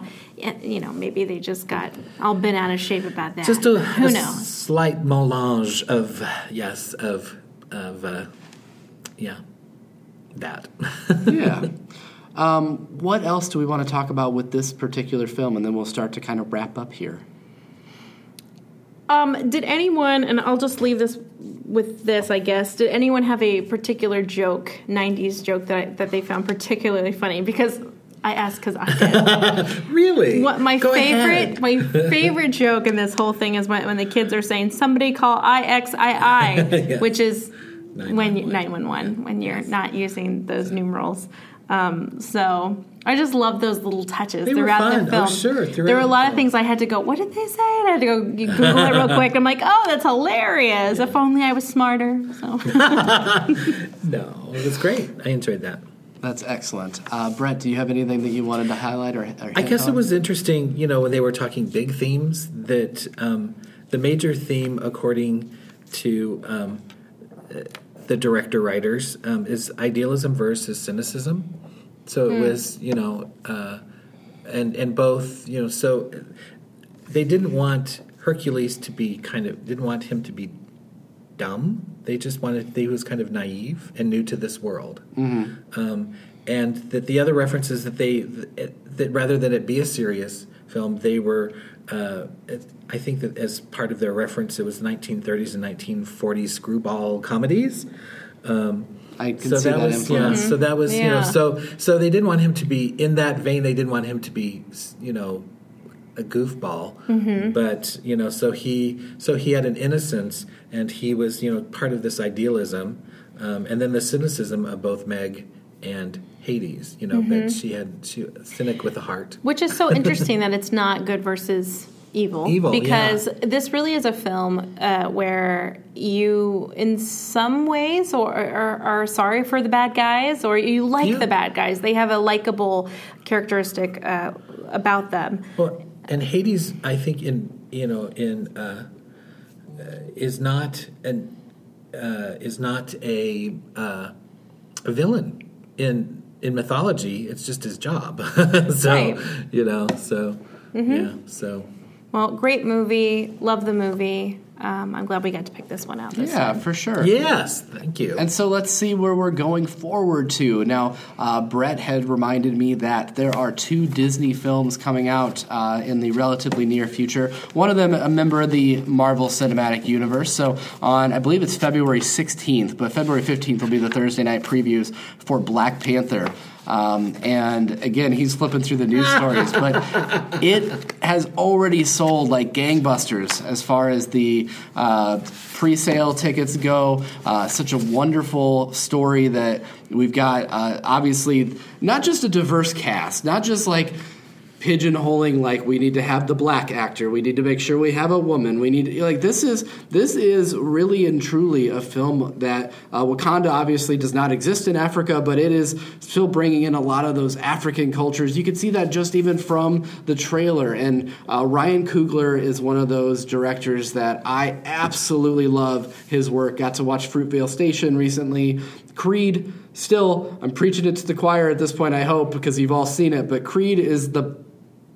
you know, maybe they just got all bent out of shape about that. Just a, Who a knows? slight melange of yes of of uh, yeah that. yeah. Um, what else do we want to talk about with this particular film, and then we'll start to kind of wrap up here. Um, did anyone, and I'll just leave this with this, I guess. Did anyone have a particular joke, '90s joke that that they found particularly funny? Because I asked because I did. really? What my Go favorite ahead. my favorite joke in this whole thing is when, when the kids are saying somebody call IXII, Yeah. which is when you, 911. 911 when you're not using those numerals. Um, so I just love those little touches They were throughout fun. the Oh, film. sure, throughout there were a the lot of things I had to go. What did they say? And I had to go Google it real quick. I'm like, oh, that's hilarious. If only I was smarter. So No, it was great. I enjoyed that. That's excellent. Uh, Brett, do you have anything that you wanted to highlight or? or I hit guess it was interesting, you know, when they were talking big themes, that um, the major theme, according to um, the director writers, um, is idealism versus cynicism. So it was, you know, uh, and and both, you know, so they didn't want Hercules to be kind of didn't want him to be dumb. They just wanted he was kind of naive and new to this world. Um, and that the other references that they that rather than it be a serious film, they were. Uh, I think that as part of their reference, it was 1930s and 1940s screwball comedies. Um, I can so see that, that was yeah. influence. So that was you know so so they didn't want him to be in that vein. They didn't want him to be you know a goofball, but you know so he so he had an innocence and he was you know part of this idealism, um, and then the cynicism of both Meg and Hades. You know, but she had she cynic with a heart. Which is so interesting that it's not good versus evil. Evil, Because this really is a film uh, where you, in some ways, or, or are sorry for the bad guys, or you like Yeah. the bad guys. They have a likable characteristic uh, about them. Well, and Hades, I think in you know in uh, uh, is not an uh, is not a uh, a villain in in mythology. It's just his job. so Right. Mm-hmm. you know, so yeah, so Well, great movie. Love the movie. Um, I'm glad we got to pick this one out. This Yeah, time. for sure. yes, thank you. And so let's see where we're going forward to. Now, uh, Brett had reminded me that there are two Disney films coming out uh, in the relatively near future. One of them, a member of the Marvel Cinematic Universe. So, on, I believe it's February 16th, but February 15th will be the Thursday night previews for Black Panther. Um, and again, he's flipping through the news stories, but it has already sold like gangbusters as far as the uh, pre-sale tickets go. Uh, such a wonderful story that we've got. Uh, obviously, not just a diverse cast, not just like pigeonholing like we need to have the black actor we need to make sure we have a woman we need like this is this is really and truly a film that uh, wakanda obviously does not exist in africa but it is still bringing in a lot of those african cultures. You can see that just even from the trailer and uh, ryan coogler is one of those directors that i absolutely love his work. Got to watch fruitvale station recently. Creed still i'm preaching it to the choir at this point i hope because you've all seen it but creed is the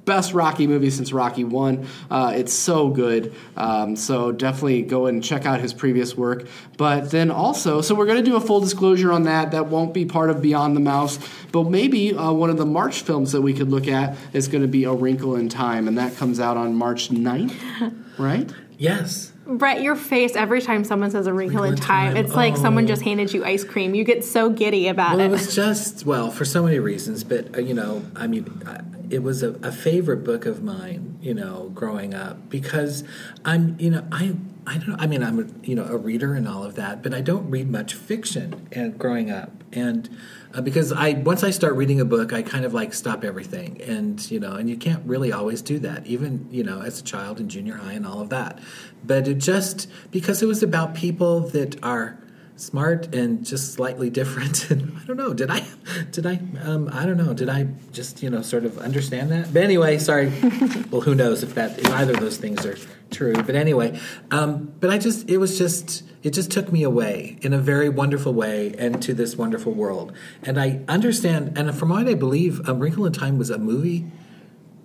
best Rocky movie since Rocky One. Uh, it's so good. Um, so definitely go and check out his previous work. But then also, so we're going to do a full disclosure on that. That won't be part of Beyond the Mouse. But maybe uh, one of the March films that we could look at is going to be A Wrinkle in Time, and that comes out on March 9th, right? yes, Brett, your face every time someone says a wrinkle, in in time, time. it's like someone Oh. just handed you ice cream. You get so giddy about Well, it it. was just well for so many reasons, but uh, you know, I mean, I, it was a, a favorite book of mine, you know, growing up because I'm, you know, I. I don't. I mean, I'm a, you know a reader and all of that, but I don't read much fiction. And growing up, and uh, because I once I start reading a book, I kind of like stop everything, and you know, and you can't really always do that, even you know as a child in junior high and all of that. But it just because it was about people that are smart and just slightly different. And I don't know. Did I? Did I? Um, I don't know. Did I just you know sort of understand that? But anyway, sorry. well, who knows if that if either of those things are true. But anyway, um, but I just it was just it just took me away in a very wonderful way and to this wonderful world. And I understand. And from what I believe, A Wrinkle in Time was a movie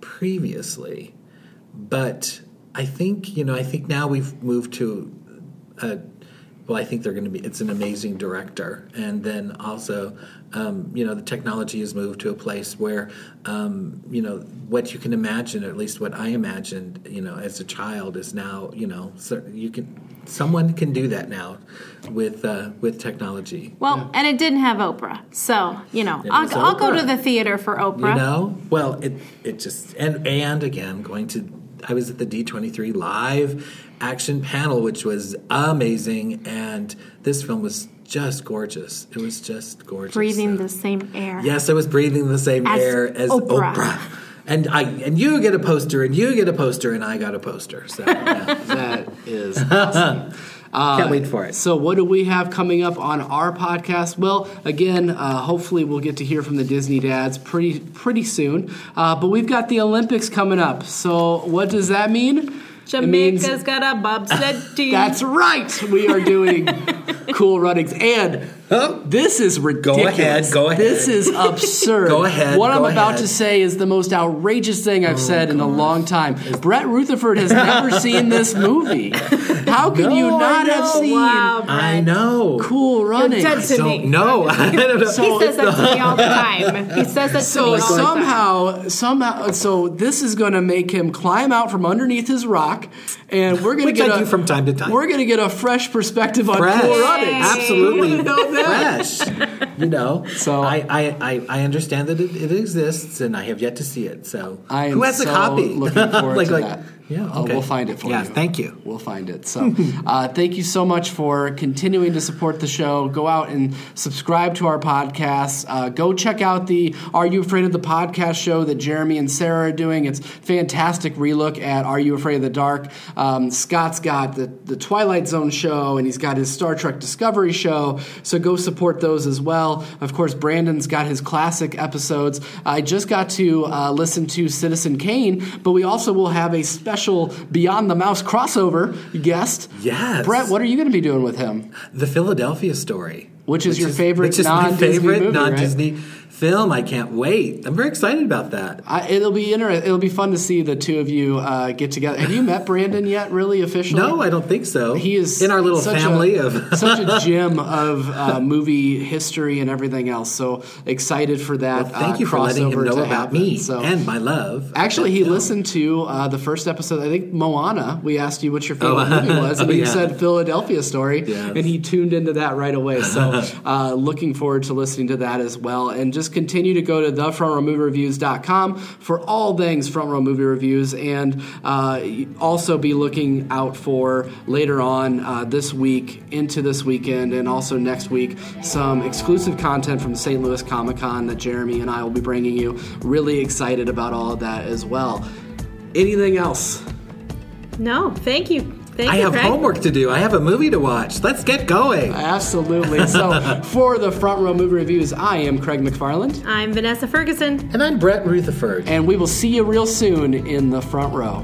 previously, but I think you know I think now we've moved to a well, I think they're going to be. It's an amazing director, and then also, um, you know, the technology has moved to a place where, um, you know, what you can imagine, or at least what I imagined, you know, as a child, is now, you know, you can, someone can do that now, with uh, with technology. Well, and it didn't have Oprah, so you know, I'll, I'll go to the theater for Oprah. You know, well, it it just and and again going to. I was at the D twenty three live action panel, which was amazing, and this film was just gorgeous. It was just gorgeous. breathing So- the same air. Yes, I was breathing the same As air as Oprah. Oprah. And I and you get a poster, and you get a poster, and I got a poster. So yeah. That is awesome. Uh, Can't wait for it. So, what do we have coming up on our podcast? Well, again, uh, hopefully we'll get to hear from the Disney dads pretty pretty soon. Uh, but we've got the Olympics coming up. So, what does that mean? It means- Jamaica's got a bobsled team. That's right. We are doing cool runnings, and Oh. this is ridiculous. ahead, go ahead. This is absurd. Go ahead, What I'm go about ahead. Oh, to say is the most outrageous thing I've oh, said in a long time. Brett Rutherford has never seen this movie. How can you No, I not have seen Wow, I know. Cool Runnings? dead to me. Don't know. I don't know. He says that to me all the time. He says that to So me all the time. somehow, somehow, so this is going to make him climb out from underneath his rock, and we're going to get I a, do from time to time. We're going to get a fresh perspective on fresh, Cool Runnings. absolutely Fresh. You know, So- I, I, I, I understand that it, it exists, and I have yet to see it. So I am who has so a copy? looking forward like, to like, that. Yeah, Uh, okay. we'll find it for yeah, you. thank you. We'll find it. So, uh, thank you so much for continuing to support the show. Go out and subscribe to our podcast. Uh, go check out the Are You Afraid of the Podcast show that Jeremy and Sarah are doing. It's fantastic relook at Are You Afraid of the Dark. Um, Scott's got the, the Twilight Zone show, and he's got his Star Trek Discovery show. So go support those as well. Of course, Brandon's got his classic episodes. I just got to uh, listen to Citizen Kane, but we also will have a special Beyond the Mouse crossover guest. Yes. Brett, what are you going to be doing with him? The Philadelphia Story, Which is your favorite which is my non-Disney favorite movie, right? Film. I can't wait. I'm very excited about that. I, it'll be inter- It'll be fun to see the two of you uh, get together. Have you met Brandon yet? Really officially? No, I don't think so. He is in our little such family a, of such a gem of uh, movie history and everything else. So excited for that. Well, thank uh, you for letting him know about me So and my love. Actually, he film. listened to uh, the first episode. I think Moana. We asked you what your favorite Oh, movie was, and oh, you yeah. said Philadelphia Story, Yes. and he tuned into that right away. So, uh, looking forward to listening to that as well. And just continue to go to thefrontrowmoviereviews.com for all things front row movie reviews, and uh, also be looking out for later on uh, this week into this weekend, and also next week some exclusive content from St. Louis Comic Con that Jeremy and I will be bringing you. Really excited about all of that as well. Anything else? No, thank you. Thank I you, have Craig. homework to do. I have a movie to watch. Let's get going. Absolutely. So, for the front row movie reviews, I am Craig McFarland, I'm Vanessa Ferguson. And I'm Brett Rutherford. and we will see you real soon in the front row.